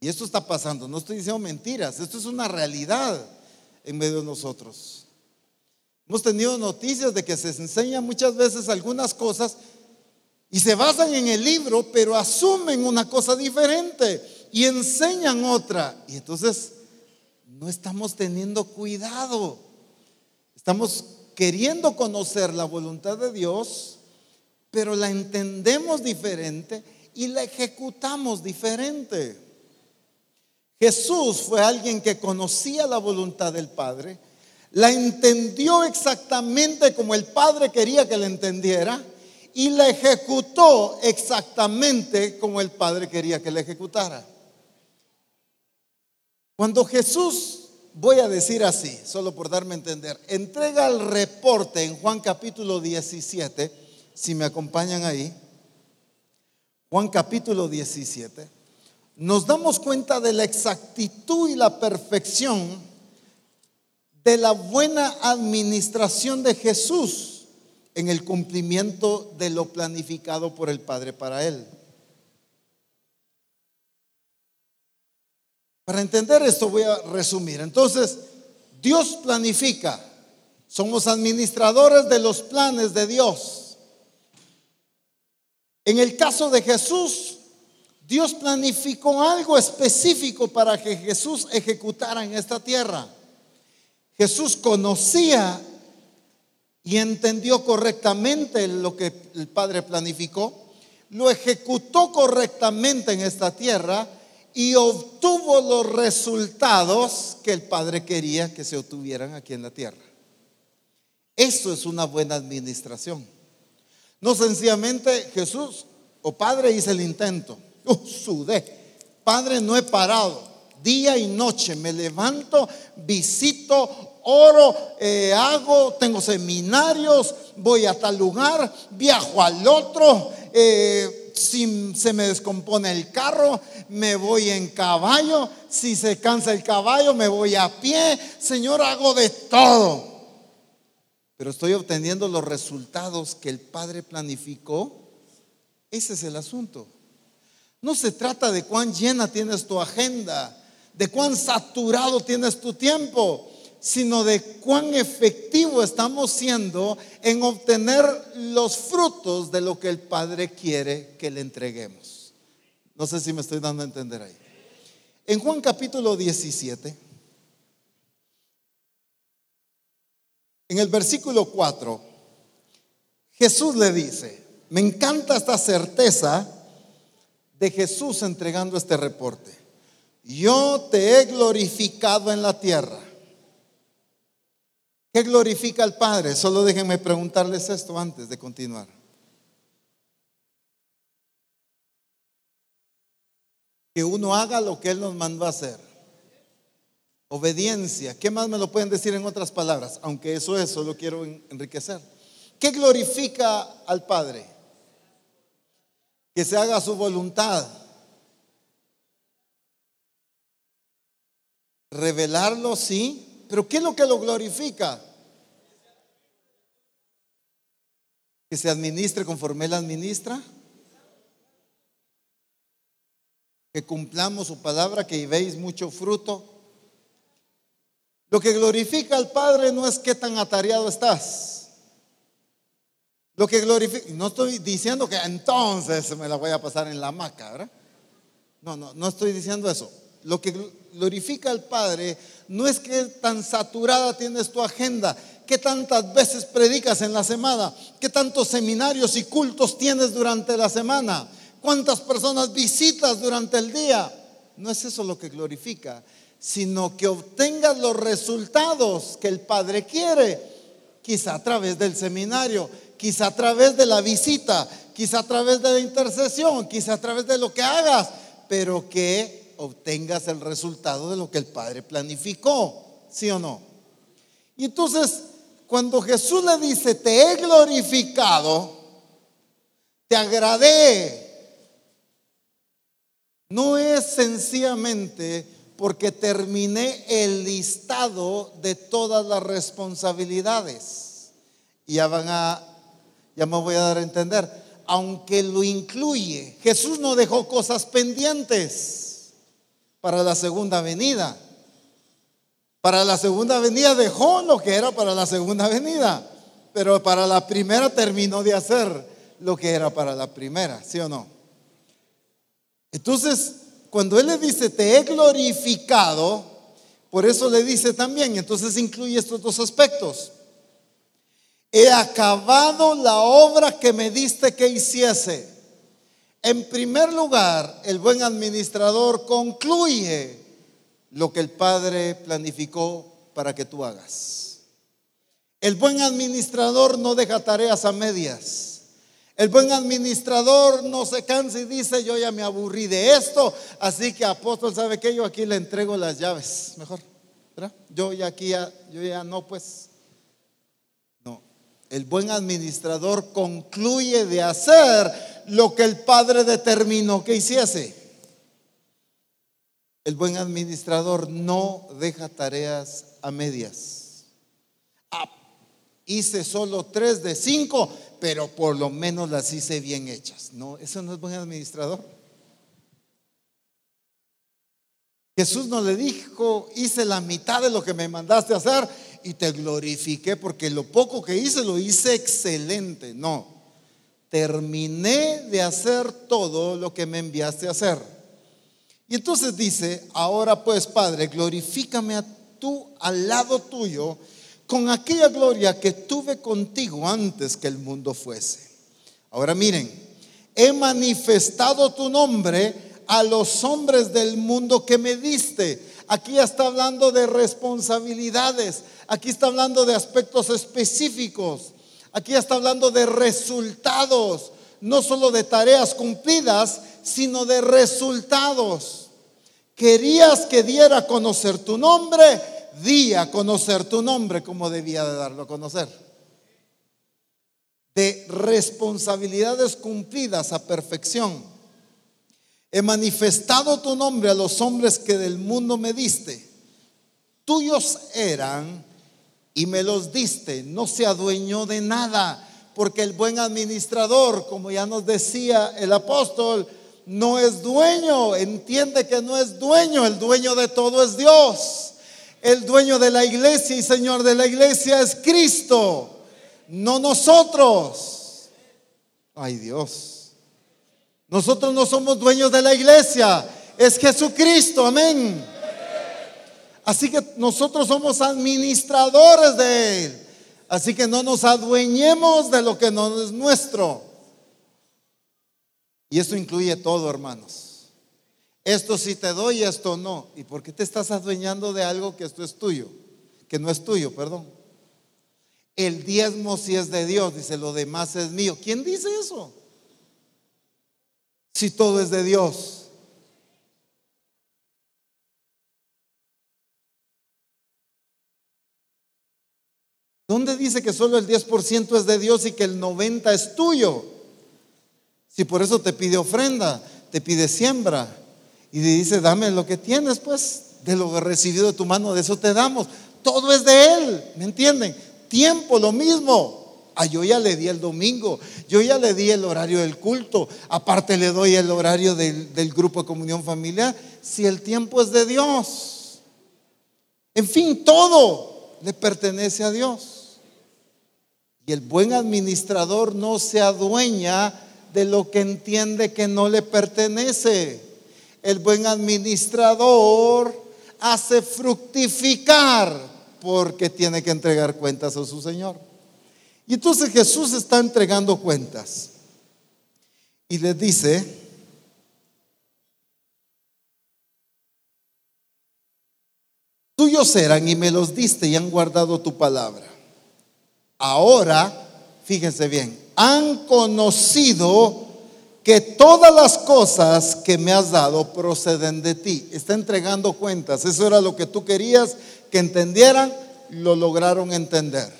Speaker 1: Y esto está pasando, no estoy diciendo mentiras, esto es una realidad en medio de nosotros. Hemos tenido noticias de que se enseñan muchas veces algunas cosas y se basan en el libro, pero asumen una cosa diferente y enseñan otra. Y entonces no estamos teniendo cuidado. Estamos queriendo conocer la voluntad de Dios, pero la entendemos diferente y la ejecutamos diferente. Jesús fue alguien que conocía la voluntad del Padre la entendió exactamente como el Padre quería que la entendiera y la ejecutó exactamente como el Padre quería que la ejecutara. Cuando Jesús, voy a decir así, solo por darme a entender, entrega el reporte en Juan capítulo 17, si me acompañan ahí, Juan capítulo 17, nos damos cuenta de la exactitud y la perfección de la buena administración de Jesús en el cumplimiento de lo planificado por el Padre para él. Para entender esto voy a resumir. Entonces, Dios planifica. Somos administradores de los planes de Dios. En el caso de Jesús, Dios planificó algo específico para que Jesús ejecutara en esta tierra. Jesús conocía y entendió correctamente lo que el Padre planificó, lo ejecutó correctamente en esta tierra y obtuvo los resultados que el Padre quería que se obtuvieran aquí en la tierra. Eso es una buena administración. No sencillamente Jesús o Padre hice el intento. Uh, sudé. Padre, no he parado. Día y noche me levanto, visito, oro, eh, hago, tengo seminarios, voy a tal lugar, viajo al otro. Eh, si se me descompone el carro, me voy en caballo. Si se cansa el caballo, me voy a pie. Señor, hago de todo. Pero estoy obteniendo los resultados que el Padre planificó. Ese es el asunto. No se trata de cuán llena tienes tu agenda, de cuán saturado tienes tu tiempo, sino de cuán efectivo estamos siendo en obtener los frutos de lo que el Padre quiere que le entreguemos. No sé si me estoy dando a entender ahí. En Juan capítulo 17, en el versículo 4, Jesús le dice, me encanta esta certeza de Jesús entregando este reporte. Yo te he glorificado en la tierra. ¿Qué glorifica al Padre? Solo déjenme preguntarles esto antes de continuar. Que uno haga lo que Él nos mandó a hacer. Obediencia. ¿Qué más me lo pueden decir en otras palabras? Aunque eso es, solo quiero enriquecer. ¿Qué glorifica al Padre? que se haga su voluntad. Revelarlo, sí, pero ¿qué es lo que lo glorifica? Que se administre conforme Él administra. Que cumplamos su palabra, que veis mucho fruto. Lo que glorifica al Padre no es qué tan atareado estás. Lo que glorifica, no estoy diciendo que entonces me la voy a pasar en la hamaca, ¿verdad? No, no, no estoy diciendo eso. Lo que glorifica al Padre no es que tan saturada tienes tu agenda, que tantas veces predicas en la semana, que tantos seminarios y cultos tienes durante la semana, cuántas personas visitas durante el día. No es eso lo que glorifica, sino que obtengas los resultados que el Padre quiere, quizá a través del seminario, quizá a través de la visita, quizá a través de la intercesión, quizá a través de lo que hagas, pero que obtengas el resultado de lo que el Padre planificó, ¿sí o no? Y entonces, cuando Jesús le dice, te he glorificado, te agradé, no es sencillamente porque terminé el listado de todas las responsabilidades. Y ya van a ya me voy a dar a entender, aunque lo incluye, Jesús no dejó cosas pendientes para la segunda venida. Para la segunda venida dejó lo que era para la segunda venida, pero para la primera terminó de hacer lo que era para la primera, ¿sí o no? Entonces, cuando Él le dice, te he glorificado, por eso le dice también, entonces incluye estos dos aspectos he acabado la obra que me diste que hiciese. En primer lugar, el buen administrador concluye lo que el Padre planificó para que tú hagas. El buen administrador no deja tareas a medias. El buen administrador no se cansa y dice, yo ya me aburrí de esto, así que apóstol, ¿sabe que Yo aquí le entrego las llaves, mejor. Yo ya aquí, ya, yo ya no, pues el buen administrador concluye de hacer lo que el Padre determinó que hiciese. El buen administrador no deja tareas a medias. Ah, hice solo tres de cinco, pero por lo menos las hice bien hechas. No, eso no es buen administrador. Jesús no le dijo, hice la mitad de lo que me mandaste a hacer y te glorifiqué porque lo poco que hice lo hice excelente. No, terminé de hacer todo lo que me enviaste a hacer. Y entonces dice, ahora pues Padre, glorifícame a tú al lado tuyo con aquella gloria que tuve contigo antes que el mundo fuese. Ahora miren, he manifestado tu nombre a los hombres del mundo que me diste. Aquí está hablando de responsabilidades, aquí está hablando de aspectos específicos, aquí está hablando de resultados, no solo de tareas cumplidas, sino de resultados. Querías que diera a conocer tu nombre, di a conocer tu nombre como debía de darlo a conocer. De responsabilidades cumplidas a perfección. He manifestado tu nombre a los hombres que del mundo me diste. Tuyos eran y me los diste. No se adueñó de nada, porque el buen administrador, como ya nos decía el apóstol, no es dueño, entiende que no es dueño, el dueño de todo es Dios. El dueño de la iglesia y Señor de la iglesia es Cristo, no nosotros. Ay Dios, nosotros no somos dueños de la iglesia, es Jesucristo, amén. Así que nosotros somos administradores de Él. Así que no nos adueñemos de lo que no es nuestro. Y esto incluye todo, hermanos. Esto sí te doy, esto no. ¿Y por qué te estás adueñando de algo que esto es tuyo? Que no es tuyo, perdón. El diezmo sí es de Dios, dice, lo demás es mío. ¿Quién dice eso? Si todo es de Dios. ¿Dónde dice que solo el 10% es de Dios y que el 90% es tuyo? Si por eso te pide ofrenda, te pide siembra y dice, dame lo que tienes, pues, de lo recibido de tu mano, de eso te damos. Todo es de Él, ¿me entienden? Tiempo, lo mismo. Ah, yo ya le di el domingo, yo ya le di el horario del culto, aparte le doy el horario del, del grupo de comunión familiar, si el tiempo es de Dios. En fin, todo le pertenece a Dios. Y el buen administrador no se adueña de lo que entiende que no le pertenece. El buen administrador hace fructificar porque tiene que entregar cuentas a su Señor. Y entonces Jesús está entregando cuentas y les dice, tuyos eran y me los diste y han guardado tu palabra. Ahora, fíjense bien, han conocido que todas las cosas que me has dado proceden de ti. Está entregando cuentas. Eso era lo que tú querías que entendieran, lo lograron entender.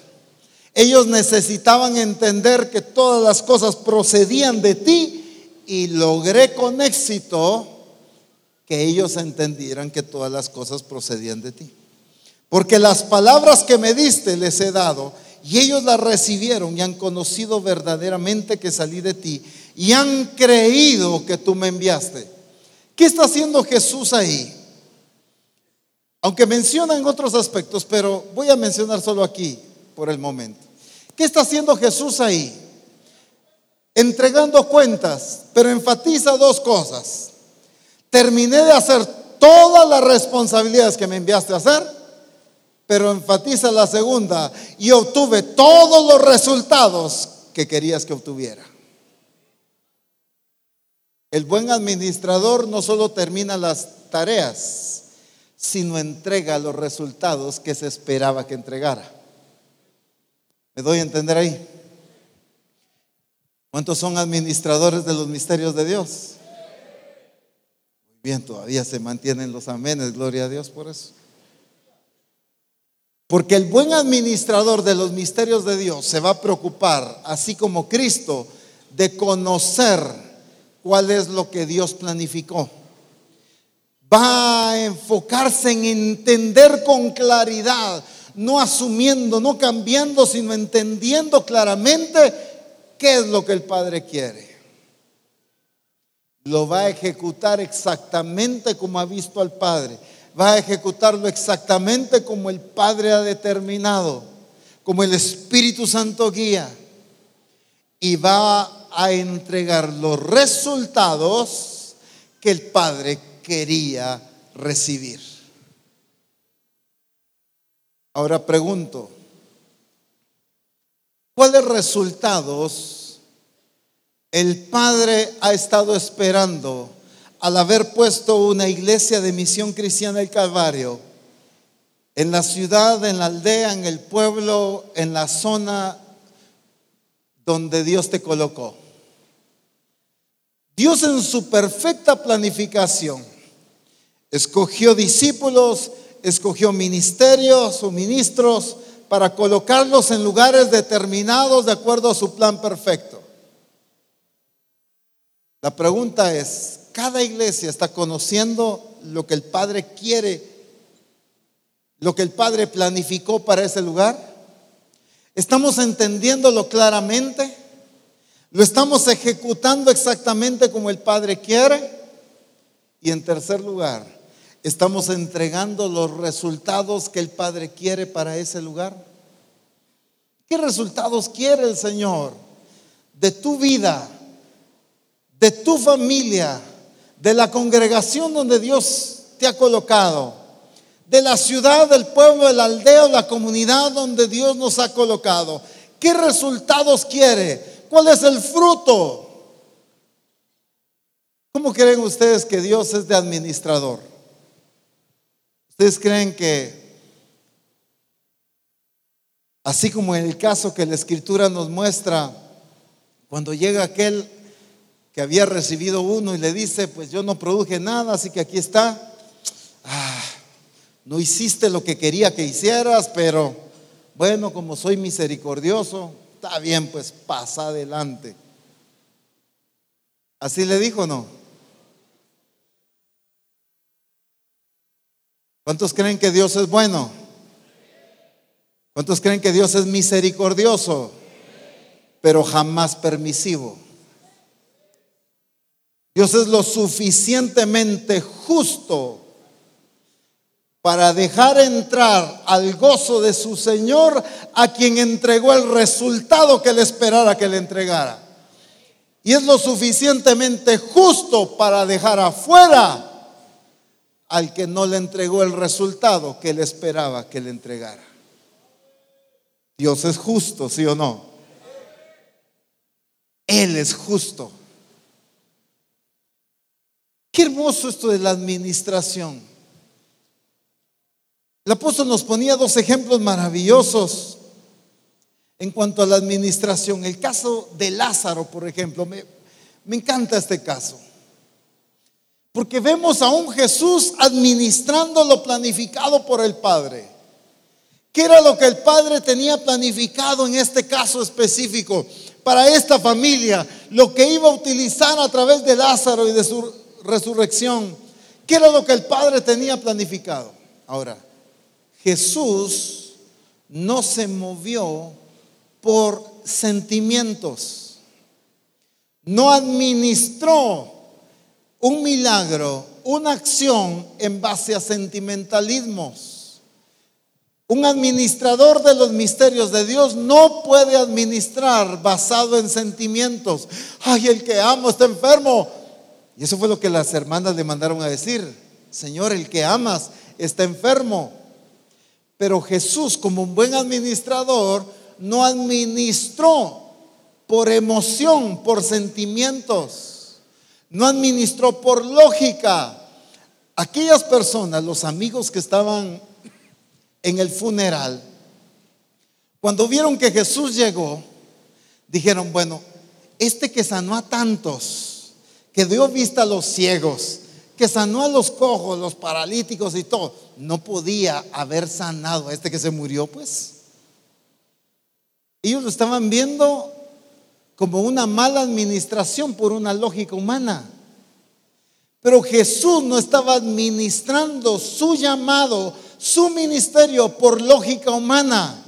Speaker 1: Ellos necesitaban entender que todas las cosas procedían de ti y logré con éxito que ellos entendieran que todas las cosas procedían de ti. Porque las palabras que me diste les he dado y ellos la recibieron y han conocido verdaderamente que salí de ti y han creído que tú me enviaste. ¿Qué está haciendo Jesús ahí? Aunque menciona en otros aspectos, pero voy a mencionar solo aquí por el momento. ¿Qué está haciendo Jesús ahí? Entregando cuentas, pero enfatiza dos cosas. Terminé de hacer todas las responsabilidades que me enviaste a hacer pero enfatiza la segunda, y obtuve todos los resultados que querías que obtuviera. El buen administrador no solo termina las tareas, sino entrega los resultados que se esperaba que entregara. ¿Me doy a entender ahí? ¿Cuántos son administradores de los misterios de Dios? Muy bien, todavía se mantienen los amenes, gloria a Dios por eso. Porque el buen administrador de los misterios de Dios se va a preocupar, así como Cristo, de conocer cuál es lo que Dios planificó. Va a enfocarse en entender con claridad, no asumiendo, no cambiando, sino entendiendo claramente qué es lo que el Padre quiere. lo va a ejecutar exactamente como ha visto al Padre. Va a ejecutarlo exactamente como el Padre ha determinado, como el Espíritu Santo guía. Y va a entregar los resultados que el Padre quería recibir. Ahora pregunto, ¿cuáles resultados el Padre ha estado esperando al haber puesto una iglesia de misión cristiana del Calvario en la ciudad, en la aldea, en el pueblo, en la zona donde Dios te colocó. Dios en su perfecta planificación escogió discípulos, escogió ministerios o ministros para colocarlos en lugares determinados de acuerdo a su plan perfecto. La pregunta es, ¿cada iglesia está conociendo lo que el Padre quiere, lo que el Padre planificó para ese lugar? ¿Estamos entendiéndolo claramente? ¿Lo estamos ejecutando exactamente como el Padre quiere? Y en tercer lugar, ¿estamos entregando los resultados que el Padre quiere para ese lugar? ¿Qué resultados quiere el Señor de tu vida? de tu familia, de la congregación donde Dios te ha colocado, de la ciudad, del pueblo, de la aldea, la comunidad donde Dios nos ha colocado. ¿Qué resultados quiere? ¿Cuál es el fruto? ¿Cómo creen ustedes que Dios es de administrador? ¿Ustedes creen que, así como en el caso que la escritura nos muestra, cuando llega aquel que había recibido uno y le dice, pues yo no produje nada, así que aquí está. Ah, no hiciste lo que quería que hicieras, pero bueno, como soy misericordioso, está bien, pues pasa adelante. Así le dijo, ¿no? ¿Cuántos creen que Dios es bueno? ¿Cuántos creen que Dios es misericordioso, pero jamás permisivo? Dios es lo suficientemente justo para dejar entrar al gozo de su Señor a quien entregó el resultado que le esperara que le entregara. Y es lo suficientemente justo para dejar afuera al que no le entregó el resultado que le esperaba que le entregara. Dios es justo, ¿sí o no? Él es justo. Qué hermoso esto de la administración. El apóstol nos ponía dos ejemplos maravillosos en cuanto a la administración. El caso de Lázaro, por ejemplo, me, me encanta este caso. Porque vemos a un Jesús administrando lo planificado por el Padre. ¿Qué era lo que el Padre tenía planificado en este caso específico para esta familia? Lo que iba a utilizar a través de Lázaro y de su resurrección, ¿qué era lo que el Padre tenía planificado? Ahora, Jesús no se movió por sentimientos, no administró un milagro, una acción en base a sentimentalismos. Un administrador de los misterios de Dios no puede administrar basado en sentimientos. Ay, el que amo está enfermo. Y eso fue lo que las hermanas le mandaron a decir. Señor, el que amas está enfermo. Pero Jesús, como un buen administrador, no administró por emoción, por sentimientos. No administró por lógica. Aquellas personas, los amigos que estaban en el funeral, cuando vieron que Jesús llegó, dijeron, bueno, este que sanó a tantos, que dio vista a los ciegos, que sanó a los cojos, los paralíticos y todo, no podía haber sanado a este que se murió, pues. Ellos lo estaban viendo como una mala administración por una lógica humana. Pero Jesús no estaba administrando su llamado, su ministerio por lógica humana.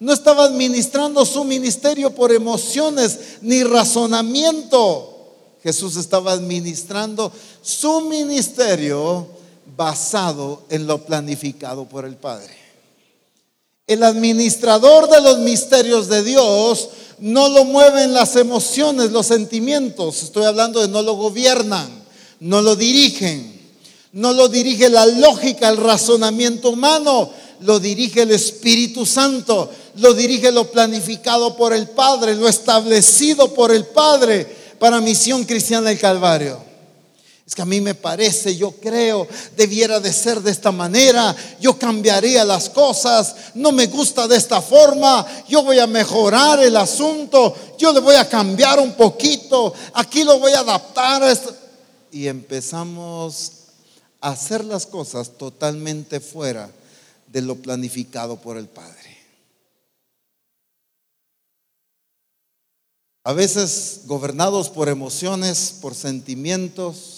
Speaker 1: No estaba administrando su ministerio por emociones ni razonamiento. Jesús estaba administrando su ministerio basado en lo planificado por el Padre. El administrador de los misterios de Dios no lo mueven las emociones, los sentimientos. Estoy hablando de no lo gobiernan, no lo dirigen. No lo dirige la lógica, el razonamiento humano, lo dirige el Espíritu Santo, lo dirige lo planificado por el Padre, lo establecido por el Padre para Misión Cristiana del Calvario. Es que a mí me parece, yo creo, debiera de ser de esta manera, yo cambiaría las cosas, no me gusta de esta forma, yo voy a mejorar el asunto, yo le voy a cambiar un poquito, aquí lo voy a adaptar. A Y empezamos a hacer las cosas totalmente fuera de lo planificado por el Padre. A veces gobernados por emociones, por sentimientos,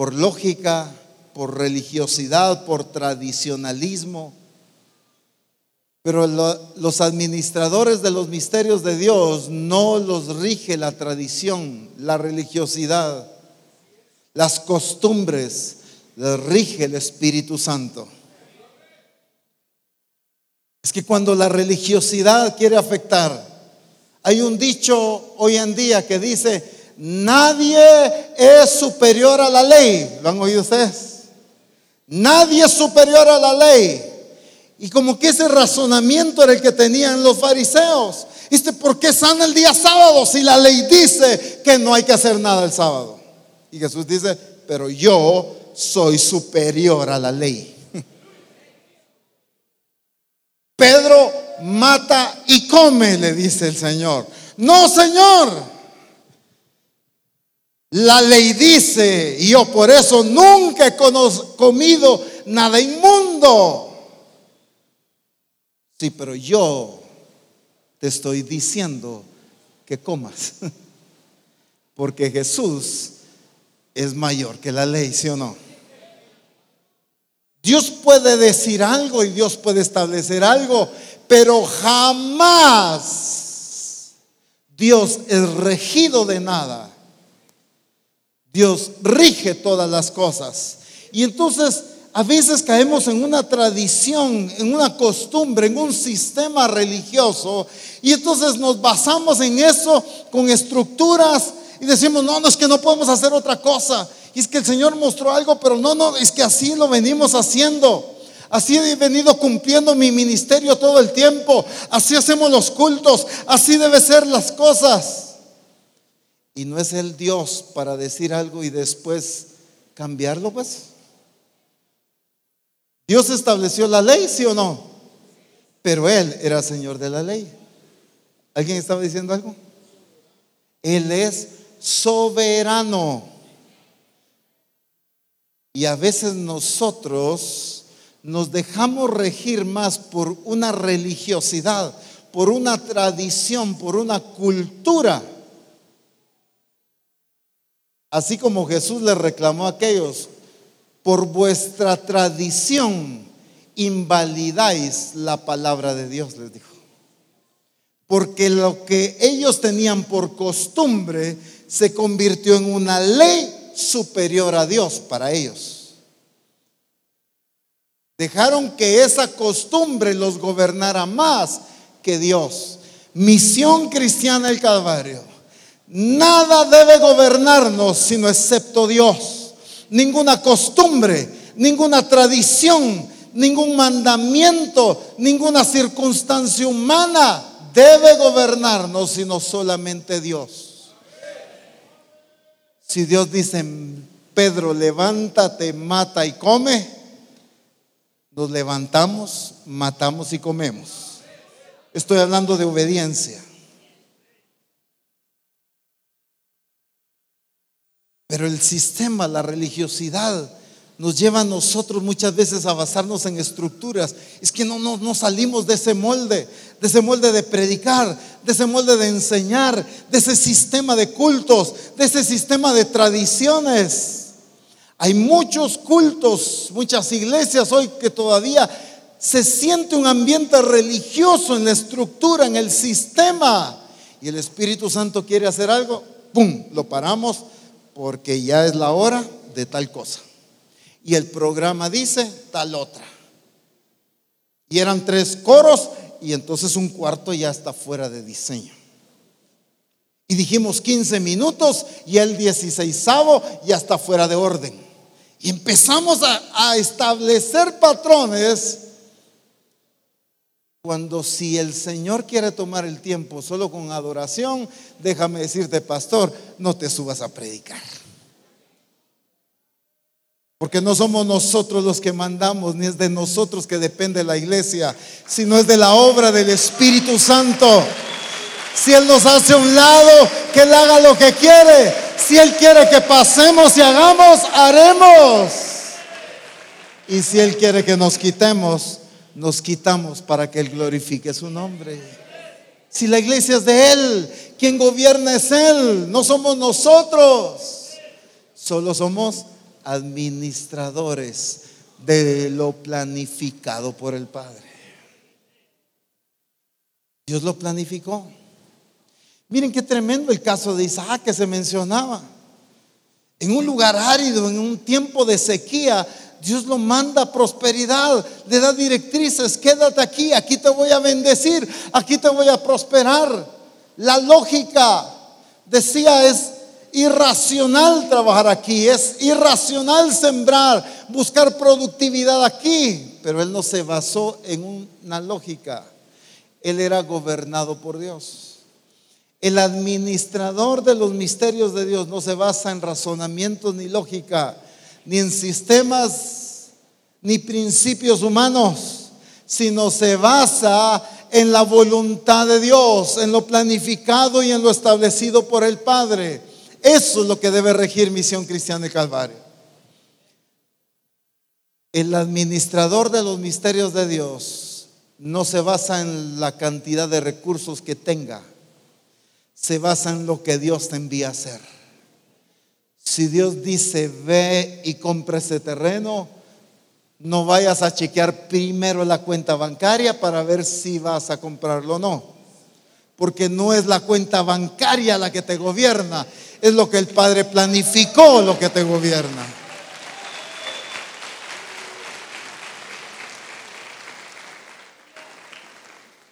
Speaker 1: por lógica, por religiosidad, por tradicionalismo. Pero los administradores de los misterios de Dios no los rige la tradición, la religiosidad, las costumbres, les rige el Espíritu Santo. Es que cuando la religiosidad quiere afectar, hay un dicho hoy en día que dice, nadie es superior a la ley. ¿Lo han oído ustedes? Nadie es superior a la ley. Y como que ese razonamiento era el que tenían los fariseos. Dice, ¿por qué sana el día sábado si la ley dice que no hay que hacer nada el sábado? Y Jesús dice, pero yo soy superior a la ley. Pedro mata y come, le dice el Señor. No, Señor. La ley dice, y yo por eso nunca he comido nada inmundo. Sí, pero yo te estoy diciendo que comas. Porque Jesús es mayor que la ley, ¿sí o no? Dios puede decir algo y Dios puede establecer algo, pero jamás Dios es regido de nada. Dios rige todas las cosas. Y entonces a veces caemos en una tradición, en una costumbre, en un sistema religioso, y entonces nos basamos en eso con estructuras y decimos, no, no es que no podemos hacer otra cosa. Y es que el Señor mostró algo, pero no, no, es que así lo venimos haciendo. Así he venido cumpliendo mi ministerio todo el tiempo. Así hacemos los cultos. Así debe ser las cosas. Y no es el Dios para decir algo y después cambiarlo, pues. Dios estableció la ley, sí o no. Pero Él era Señor de la ley. ¿Alguien estaba diciendo algo? Él es soberano. Y a veces nosotros nos dejamos regir más por una religiosidad, por una tradición, por una cultura. Así como Jesús le reclamó a aquellos, por vuestra tradición invalidáis la palabra de Dios, les dijo. Porque lo que ellos tenían por costumbre se convirtió en una ley superior a Dios para ellos. Dejaron que esa costumbre los gobernara más que Dios. Misión cristiana del Calvario. Nada debe gobernarnos sino excepto Dios. Ninguna costumbre, ninguna tradición, ningún mandamiento, ninguna circunstancia humana debe gobernarnos sino solamente Dios. Si Dios dice, Pedro, levántate, mata y come, nos levantamos, matamos y comemos. Estoy hablando de obediencia. Pero el sistema, la religiosidad, nos lleva a nosotros muchas veces a basarnos en estructuras. Es que no, no, no salimos de ese molde, de ese molde de predicar, de ese molde de enseñar, de ese sistema de cultos, de ese sistema de tradiciones. Hay muchos cultos, muchas iglesias hoy que todavía se siente un ambiente religioso en la estructura, en el sistema. Y el Espíritu Santo quiere hacer algo, ¡pum! Lo paramos porque ya es la hora de tal cosa. Y el programa dice tal otra. Y eran tres coros y entonces un cuarto ya está fuera de diseño. Y dijimos 15 minutos y el 16 ya está fuera de orden. Y empezamos a, a establecer patrones cuando si el Señor quiere tomar el tiempo solo con adoración, déjame decirte, pastor, no te subas a predicar. Porque no somos nosotros los que mandamos, ni es de nosotros que depende la iglesia, sino es de la obra del Espíritu Santo. Si Él nos hace un lado, que Él haga lo que quiere. Si Él quiere que pasemos y hagamos, haremos. Y si Él quiere que nos quitemos, nos quitamos para que Él glorifique su nombre. Si la iglesia es de Él, quien gobierna es Él, no somos nosotros. Solo somos administradores de lo planificado por el Padre. Dios lo planificó. Miren qué tremendo el caso de Isaac que se mencionaba. En un lugar árido, en un tiempo de sequía, Dios lo manda prosperidad, le da directrices, quédate aquí, aquí te voy a bendecir, aquí te voy a prosperar. La lógica, decía, es irracional trabajar aquí, es irracional sembrar, buscar productividad aquí, pero él no se basó en una lógica, él era gobernado por Dios. El administrador de los misterios de Dios no se basa en razonamientos ni lógica, ni en sistemas, ni principios humanos, sino se basa en la voluntad de Dios, en lo planificado y en lo establecido por el Padre. Eso es lo que debe regir Misión Cristiana de Calvario. El administrador de los misterios de Dios no se basa en la cantidad de recursos que tenga, se basa en lo que Dios te envía a hacer. Si Dios dice, ve y compra ese terreno, no vayas a chequear primero la cuenta bancaria para ver si vas a comprarlo o no. Porque no es la cuenta bancaria la que te gobierna, es lo que el Padre planificó lo que te gobierna.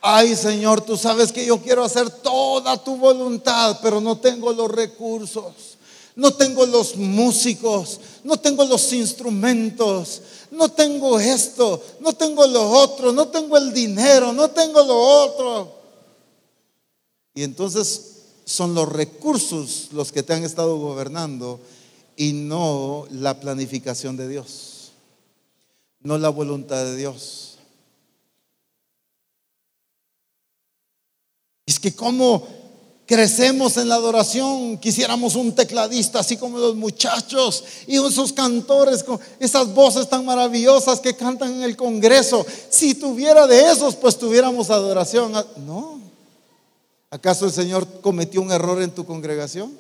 Speaker 1: Ay Señor, tú sabes que yo quiero hacer toda tu voluntad, pero no tengo los recursos, no tengo los músicos, no tengo los instrumentos, no tengo esto, no tengo lo otro, no tengo el dinero, no tengo lo otro. Y entonces son los recursos los que te han estado gobernando y no la planificación de Dios, no la voluntad de Dios. Es que como crecemos en la adoración, quisiéramos un tecladista así como los muchachos y esos cantores con esas voces tan maravillosas que cantan en el Congreso. Si tuviera de esos, pues tuviéramos adoración. No. ¿Acaso el Señor cometió un error en tu congregación?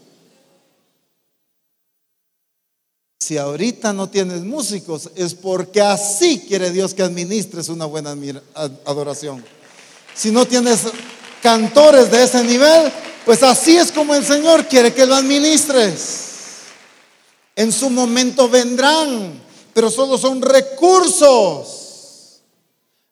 Speaker 1: Si ahorita no tienes músicos, es porque así quiere Dios que administres una buena adoración. Si no tienes cantores de ese nivel, pues así es como el Señor quiere que lo administres. En su momento vendrán, pero solo son recursos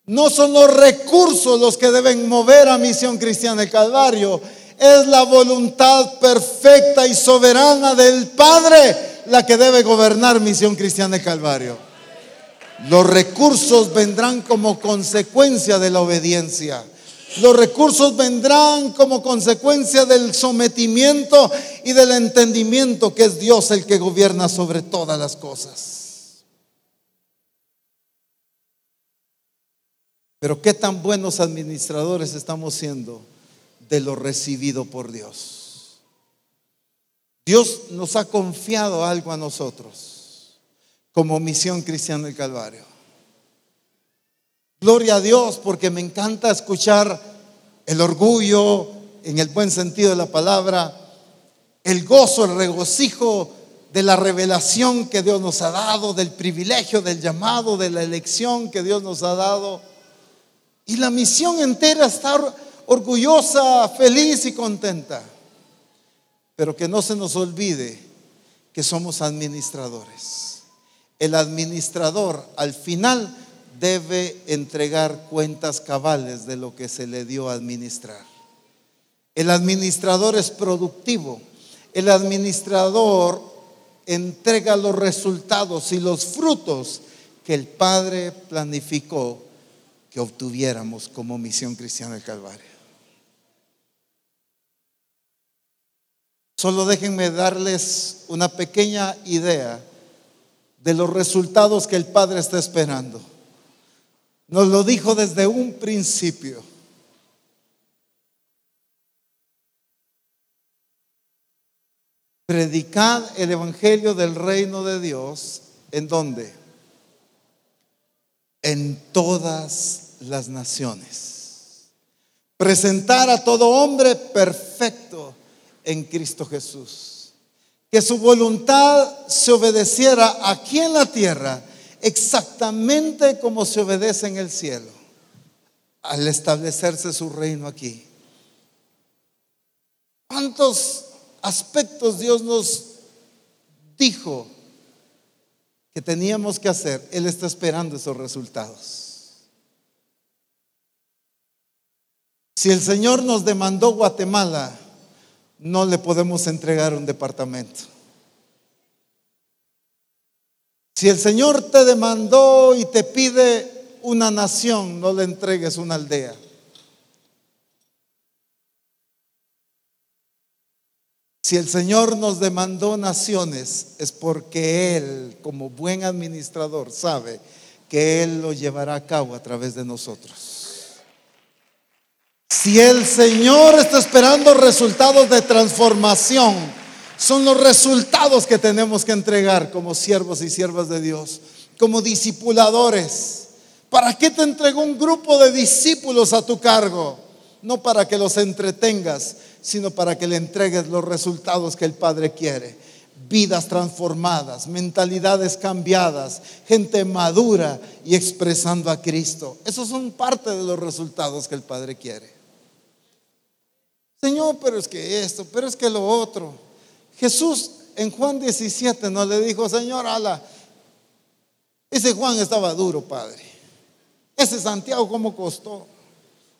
Speaker 1: no son los recursos los que deben mover a Misión Cristiana del Calvario. Es la voluntad perfecta y soberana del Padre la que debe gobernar Misión Cristiana del Calvario. Los recursos vendrán como consecuencia de la obediencia. Los recursos vendrán como consecuencia del sometimiento y del entendimiento que es Dios el que gobierna sobre todas las cosas. Pero qué tan buenos administradores estamos siendo de lo recibido por Dios. Dios nos ha confiado algo a nosotros como misión cristiana del Calvario. Gloria a Dios porque me encanta escuchar el orgullo en el buen sentido de la palabra, el gozo, el regocijo de la revelación que Dios nos ha dado, del privilegio, del llamado, de la elección que Dios nos ha dado y la misión entera está orgullosa, feliz y contenta. Pero que no se nos olvide que somos administradores. El administrador al final debe entregar cuentas cabales de lo que se le dio a administrar. El administrador es productivo. El administrador entrega los resultados y los frutos que el Padre planificó que obtuviéramos como misión cristiana del Calvario. Solo déjenme darles una pequeña idea de los resultados que el Padre está esperando. Nos lo dijo desde un principio. Predicad el Evangelio del reino de Dios. ¿En dónde? En todas las naciones. Presentar a todo hombre perfecto en Cristo Jesús. Que su voluntad se obedeciera aquí en la tierra exactamente como se obedece en el cielo al establecerse su reino aquí. ¿Cuántos aspectos Dios nos dijo que teníamos que hacer? Él está esperando esos resultados. Si el Señor nos demandó Guatemala, no le podemos entregar un departamento. Si el Señor te demandó y te pide una nación, no le entregues una aldea. Si el Señor nos demandó naciones, es porque Él, como buen administrador, sabe que Él lo llevará a cabo a través de nosotros. Si el Señor está esperando resultados de transformación, son los resultados que tenemos que entregar como siervos y siervas de Dios, como discipuladores. ¿Para qué te entregó un grupo de discípulos a tu cargo? No para que los entretengas, sino para que le entregues los resultados que el Padre quiere. Vidas transformadas, mentalidades cambiadas, gente madura y expresando a Cristo. Esos son parte de los resultados que el Padre quiere. Señor, pero es que esto, pero es que lo otro. Jesús en Juan 17 no le dijo, Señor, ala, ese Juan estaba duro, Padre. Ese Santiago, ¿cómo costó?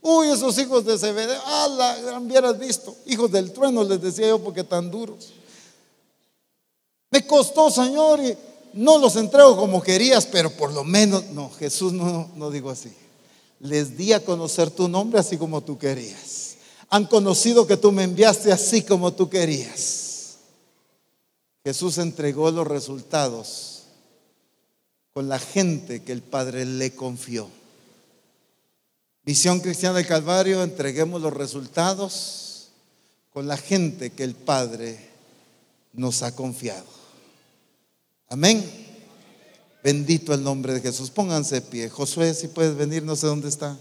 Speaker 1: Uy, esos hijos de Zebedeo, ala, hubieras visto. Hijos del trueno les decía yo porque tan duros. Me costó, Señor, y no los entrego como querías, pero por lo menos, no, Jesús no, no digo así. Les di a conocer tu nombre así como tú querías han conocido que tú me enviaste así como tú querías. Jesús entregó los resultados con la gente que el Padre le confió. Visión Cristiana del Calvario, entreguemos los resultados con la gente que el Padre nos ha confiado. Amén. Bendito el nombre de Jesús. Pónganse de pie. Josué, si puedes venir, no sé dónde está.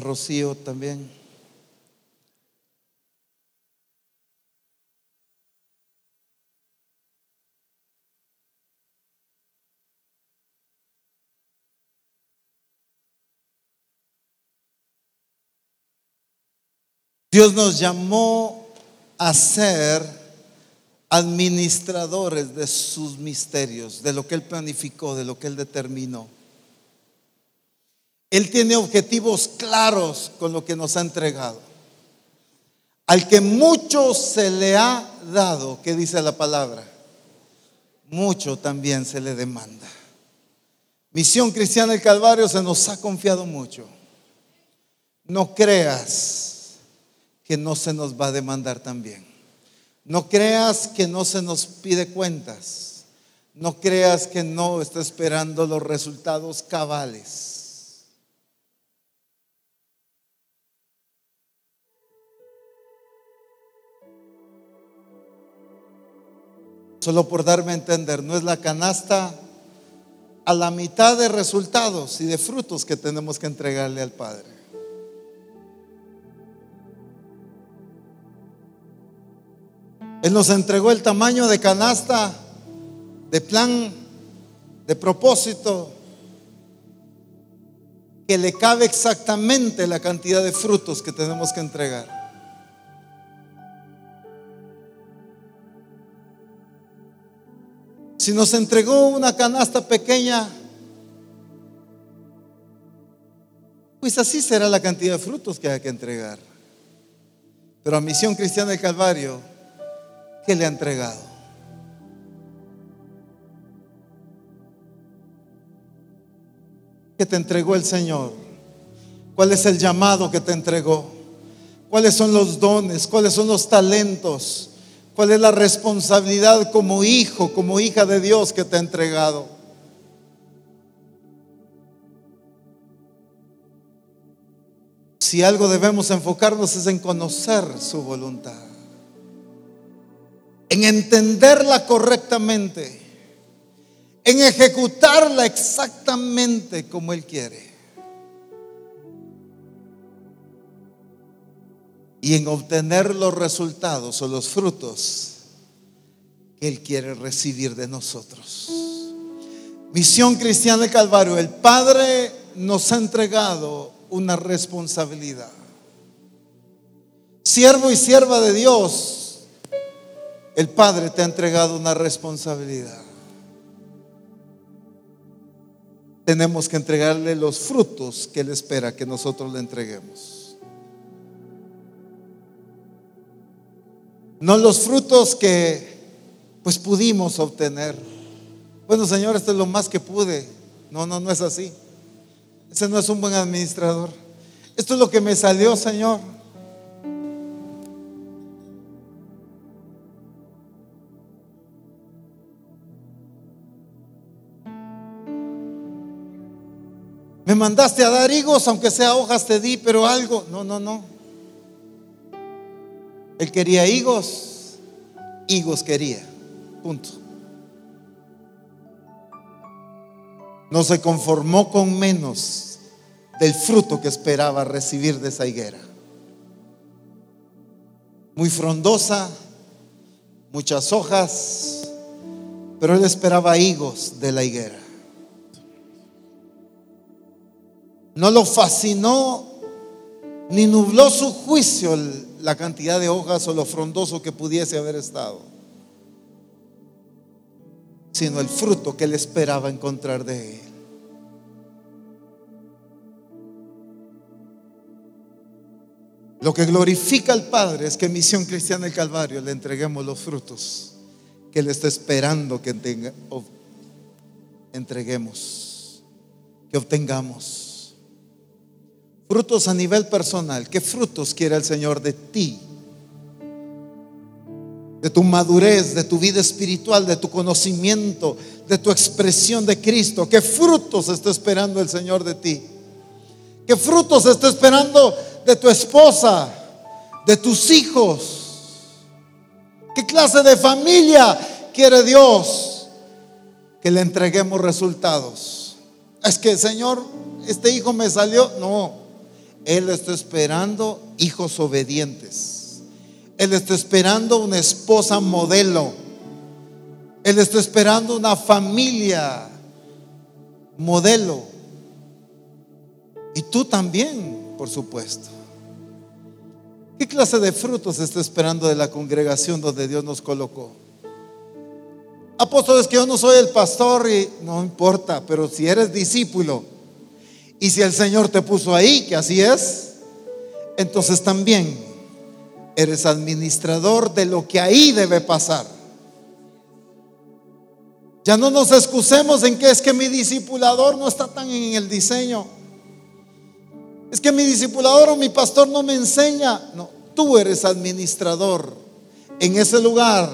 Speaker 1: Rocío también. Dios nos llamó a ser administradores de sus misterios, de lo que Él planificó, de lo que Él determinó. Él tiene objetivos claros con lo que nos ha entregado. Al que mucho se le ha dado, ¿qué dice la palabra? Mucho también se le demanda. Misión Cristiana del Calvario se nos ha confiado mucho. No creas que no se nos va a demandar también. No creas que no se nos pide cuentas. No creas que no está esperando los resultados cabales. Solo por darme a entender, no es la canasta a la mitad de resultados y de frutos que tenemos que entregarle al Padre. Él nos entregó el tamaño de canasta, de plan de propósito, que le cabe exactamente la cantidad de frutos que tenemos que entregar. Si nos entregó una canasta pequeña, pues así será la cantidad de frutos que hay que entregar. Pero a Misión Cristiana del Calvario, ¿qué le ha entregado? ¿Qué te entregó el Señor? ¿Cuál es el llamado que te entregó? ¿Cuáles son los dones? ¿Cuáles son los talentos? ¿Cuál es la responsabilidad como hijo, como hija de Dios que te ha entregado? Si algo debemos enfocarnos es en conocer su voluntad, en entenderla correctamente, en ejecutarla exactamente como Él quiere. Y en obtener los resultados o los frutos que Él quiere recibir de nosotros. Misión Cristiana de Calvario, el Padre nos ha entregado una responsabilidad. Siervo y sierva de Dios, el Padre te ha entregado una responsabilidad. Tenemos que entregarle los frutos que Él espera que nosotros le entreguemos. No los frutos que pues pudimos obtener. Bueno, Señor, esto es lo más que pude. No, no, no es así. Ese no es un buen administrador. Esto es lo que me salió, Señor. Me mandaste a dar higos, aunque sea hojas te di, pero algo. No, no, no. Él quería higos, higos quería. Punto. No se conformó con menos del fruto que esperaba recibir de esa higuera. Muy frondosa, muchas hojas, pero él esperaba higos de la higuera. No lo fascinó ni nubló su juicio la cantidad de hojas o lo frondoso que pudiese haber estado, sino el fruto que él esperaba encontrar de él. Lo que glorifica al Padre es que Misión Cristiana del Calvario le entreguemos los frutos que Él está esperando que entreguemos, que obtengamos. Frutos a nivel personal. ¿Qué frutos quiere el Señor de ti? De tu madurez, de tu vida espiritual, de tu conocimiento, de tu expresión de Cristo. ¿Qué frutos está esperando el Señor de ti? ¿Qué frutos está esperando de tu esposa, de tus hijos? ¿Qué clase de familia quiere Dios que le entreguemos resultados? Es que, Señor, este hijo me salió. No, él está esperando hijos obedientes. Él está esperando una esposa modelo. Él está esperando una familia modelo. Y tú también, por supuesto. ¿Qué clase de frutos está esperando de la congregación donde Dios nos colocó? Apóstoles, que yo no soy el pastor y no importa, pero si eres discípulo, y si el Señor te puso ahí, que así es, entonces también eres administrador de lo que ahí debe pasar. Ya no nos excusemos en que es que mi discipulador no está tan en el diseño. Es que mi discipulador o mi pastor no me enseña. No, tú eres administrador en ese lugar.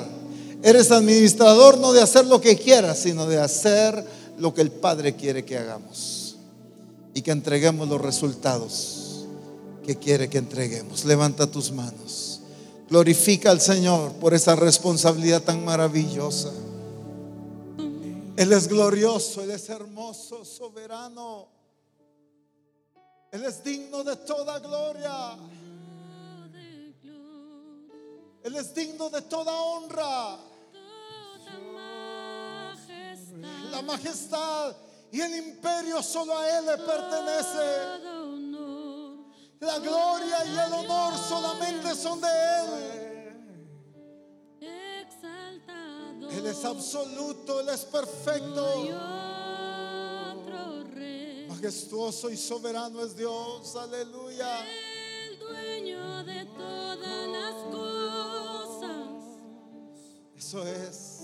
Speaker 1: Eres administrador no de hacer lo que quieras, sino de hacer lo que el Padre quiere que hagamos y que entreguemos los resultados que quiere que entreguemos. Levanta tus manos. Glorifica al Señor por esa responsabilidad tan maravillosa. Él es glorioso, Él es hermoso, soberano. Él es digno de toda gloria. Él es digno de toda honra.
Speaker 2: la majestad y el imperio solo a Él le pertenece. La gloria y el honor solamente son de Él.
Speaker 3: Exaltado.
Speaker 2: Él es absoluto, Él es perfecto. Majestuoso y soberano es Dios. Aleluya.
Speaker 3: El dueño de todas las cosas.
Speaker 2: Eso es.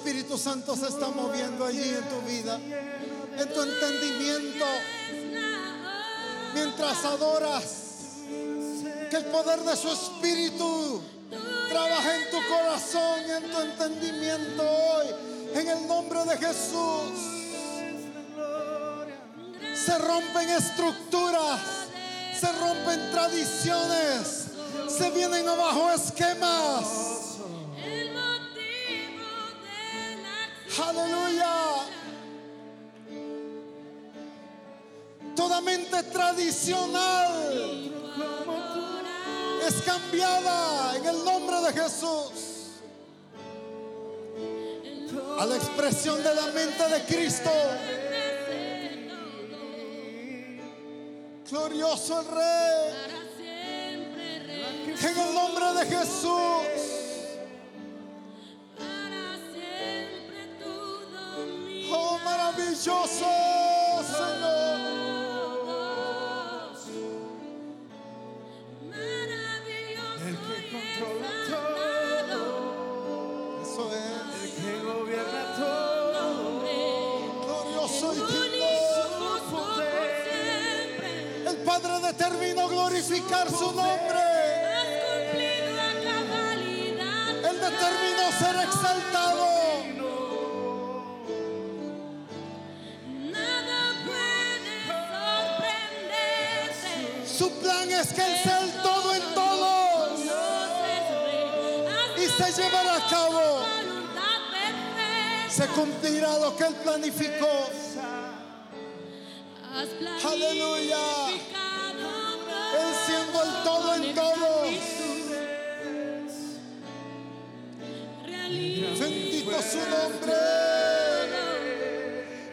Speaker 2: Espíritu Santo se está moviendo allí en tu vida, en tu entendimiento, mientras adoras. Que el poder de su Espíritu trabaje en tu corazón y en tu entendimiento hoy. En el nombre de Jesús. Se rompen estructuras, se rompen tradiciones, se vienen abajo esquemas. Tradicional es cambiada en el nombre de Jesús a la expresión de la mente de Cristo. Glorioso el Rey. En el nombre de Jesús. Su nombre.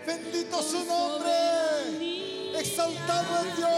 Speaker 2: Bendito su nombre. Exaltado el Dios.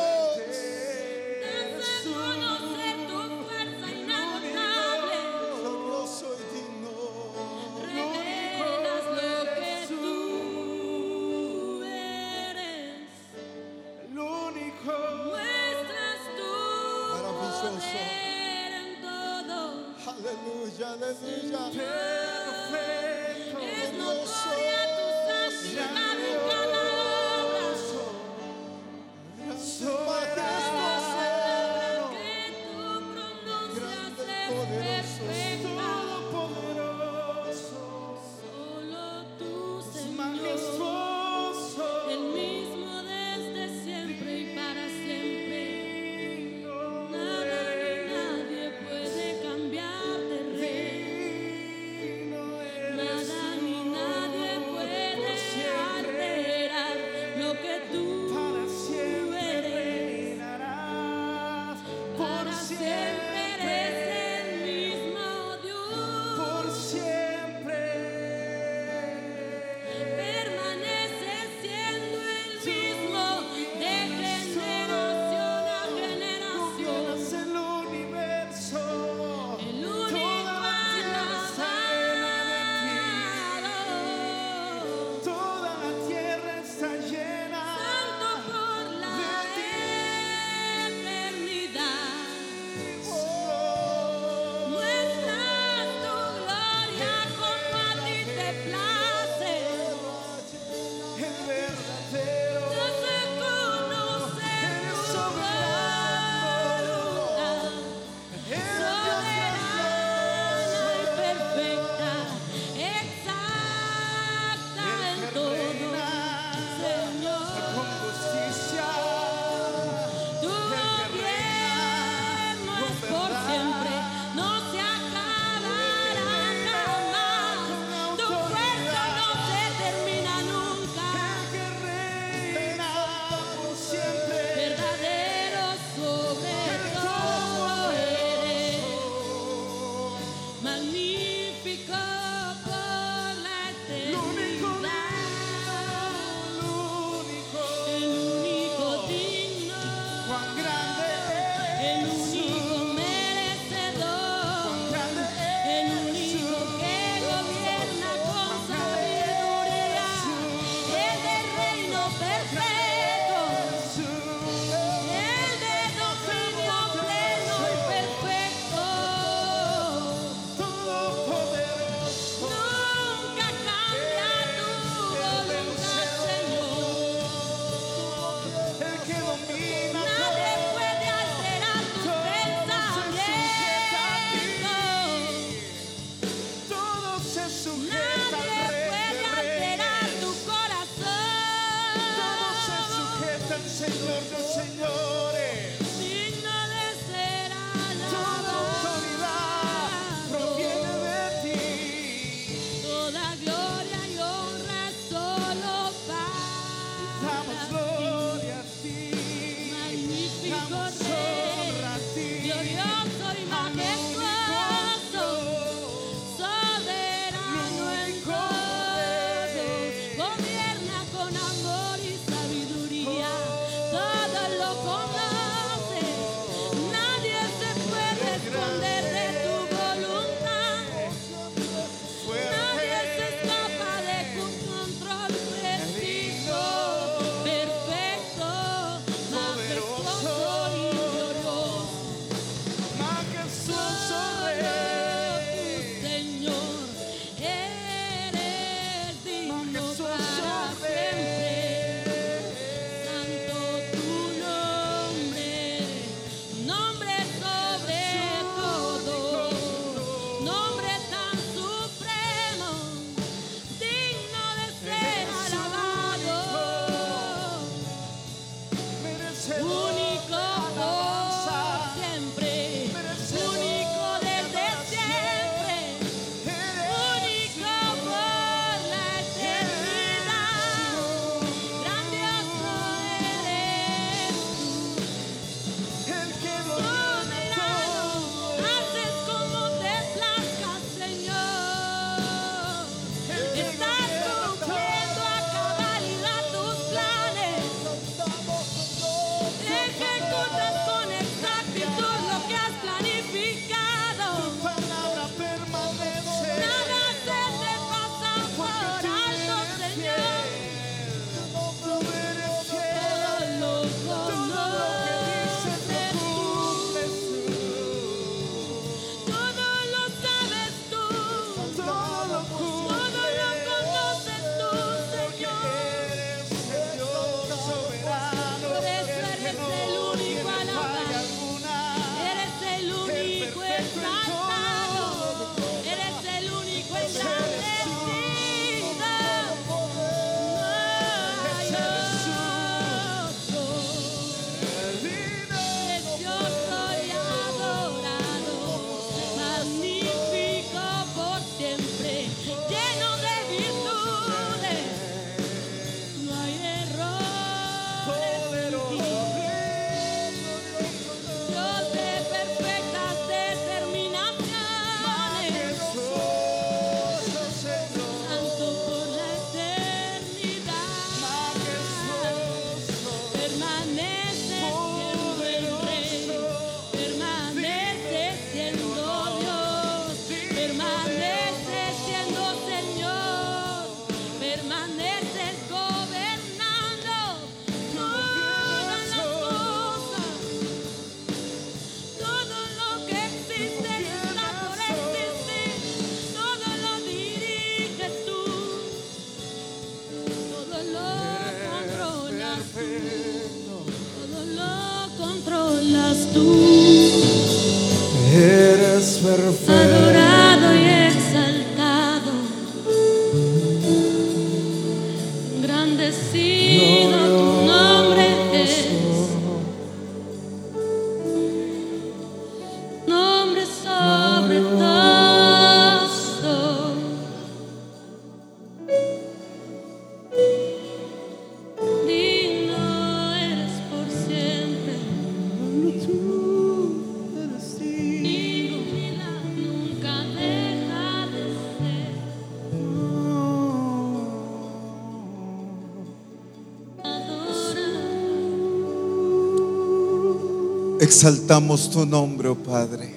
Speaker 1: exaltamos tu nombre, oh Padre.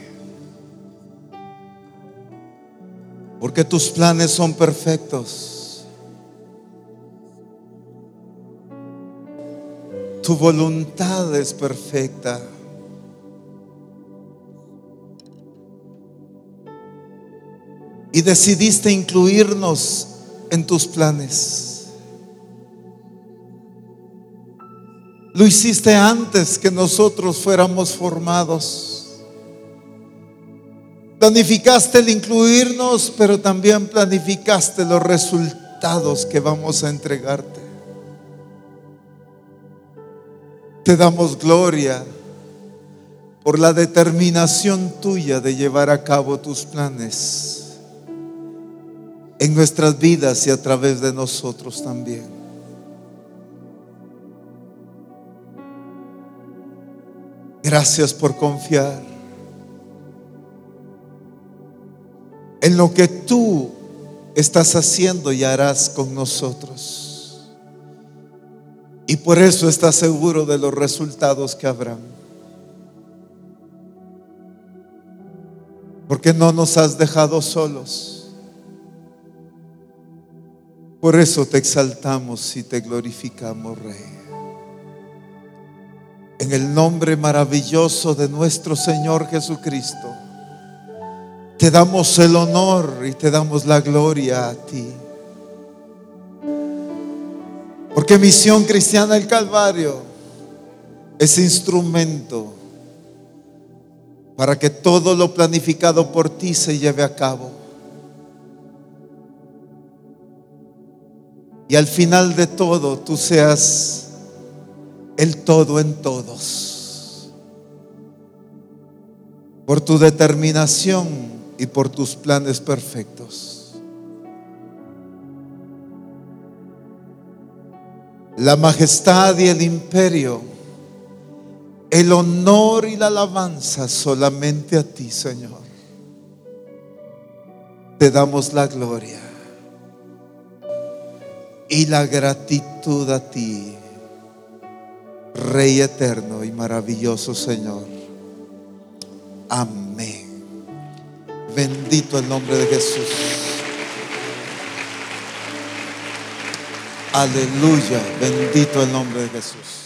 Speaker 1: Porque tus planes son perfectos. Tu voluntad es perfecta. Y decidiste incluirnos en tus planes. Lo hiciste antes que nosotros fuéramos formados. Planificaste el incluirnos, pero también planificaste los resultados que vamos a entregarte. Te damos gloria por la determinación tuya de llevar a cabo tus planes en nuestras vidas y a través de nosotros también. Gracias por confiar en lo que tú estás haciendo y harás con nosotros. Y por eso estás seguro de los resultados que habrán. Porque no nos has dejado solos. Por eso te exaltamos y te glorificamos, Rey. En el nombre maravilloso de nuestro Señor Jesucristo, te damos el honor y te damos la gloria a ti. Porque Misión Cristiana del Calvario es instrumento para que todo lo planificado por ti se lleve a cabo. Y al final de todo tú seas el todo en todos. Por tu determinación y por tus planes perfectos. La majestad y el imperio, el honor y la alabanza solamente a ti, Señor. Te damos la gloria y la gratitud a ti, Rey eterno y maravilloso Señor. Amén. Bendito el nombre de Jesús. Aleluya. Bendito el nombre de Jesús.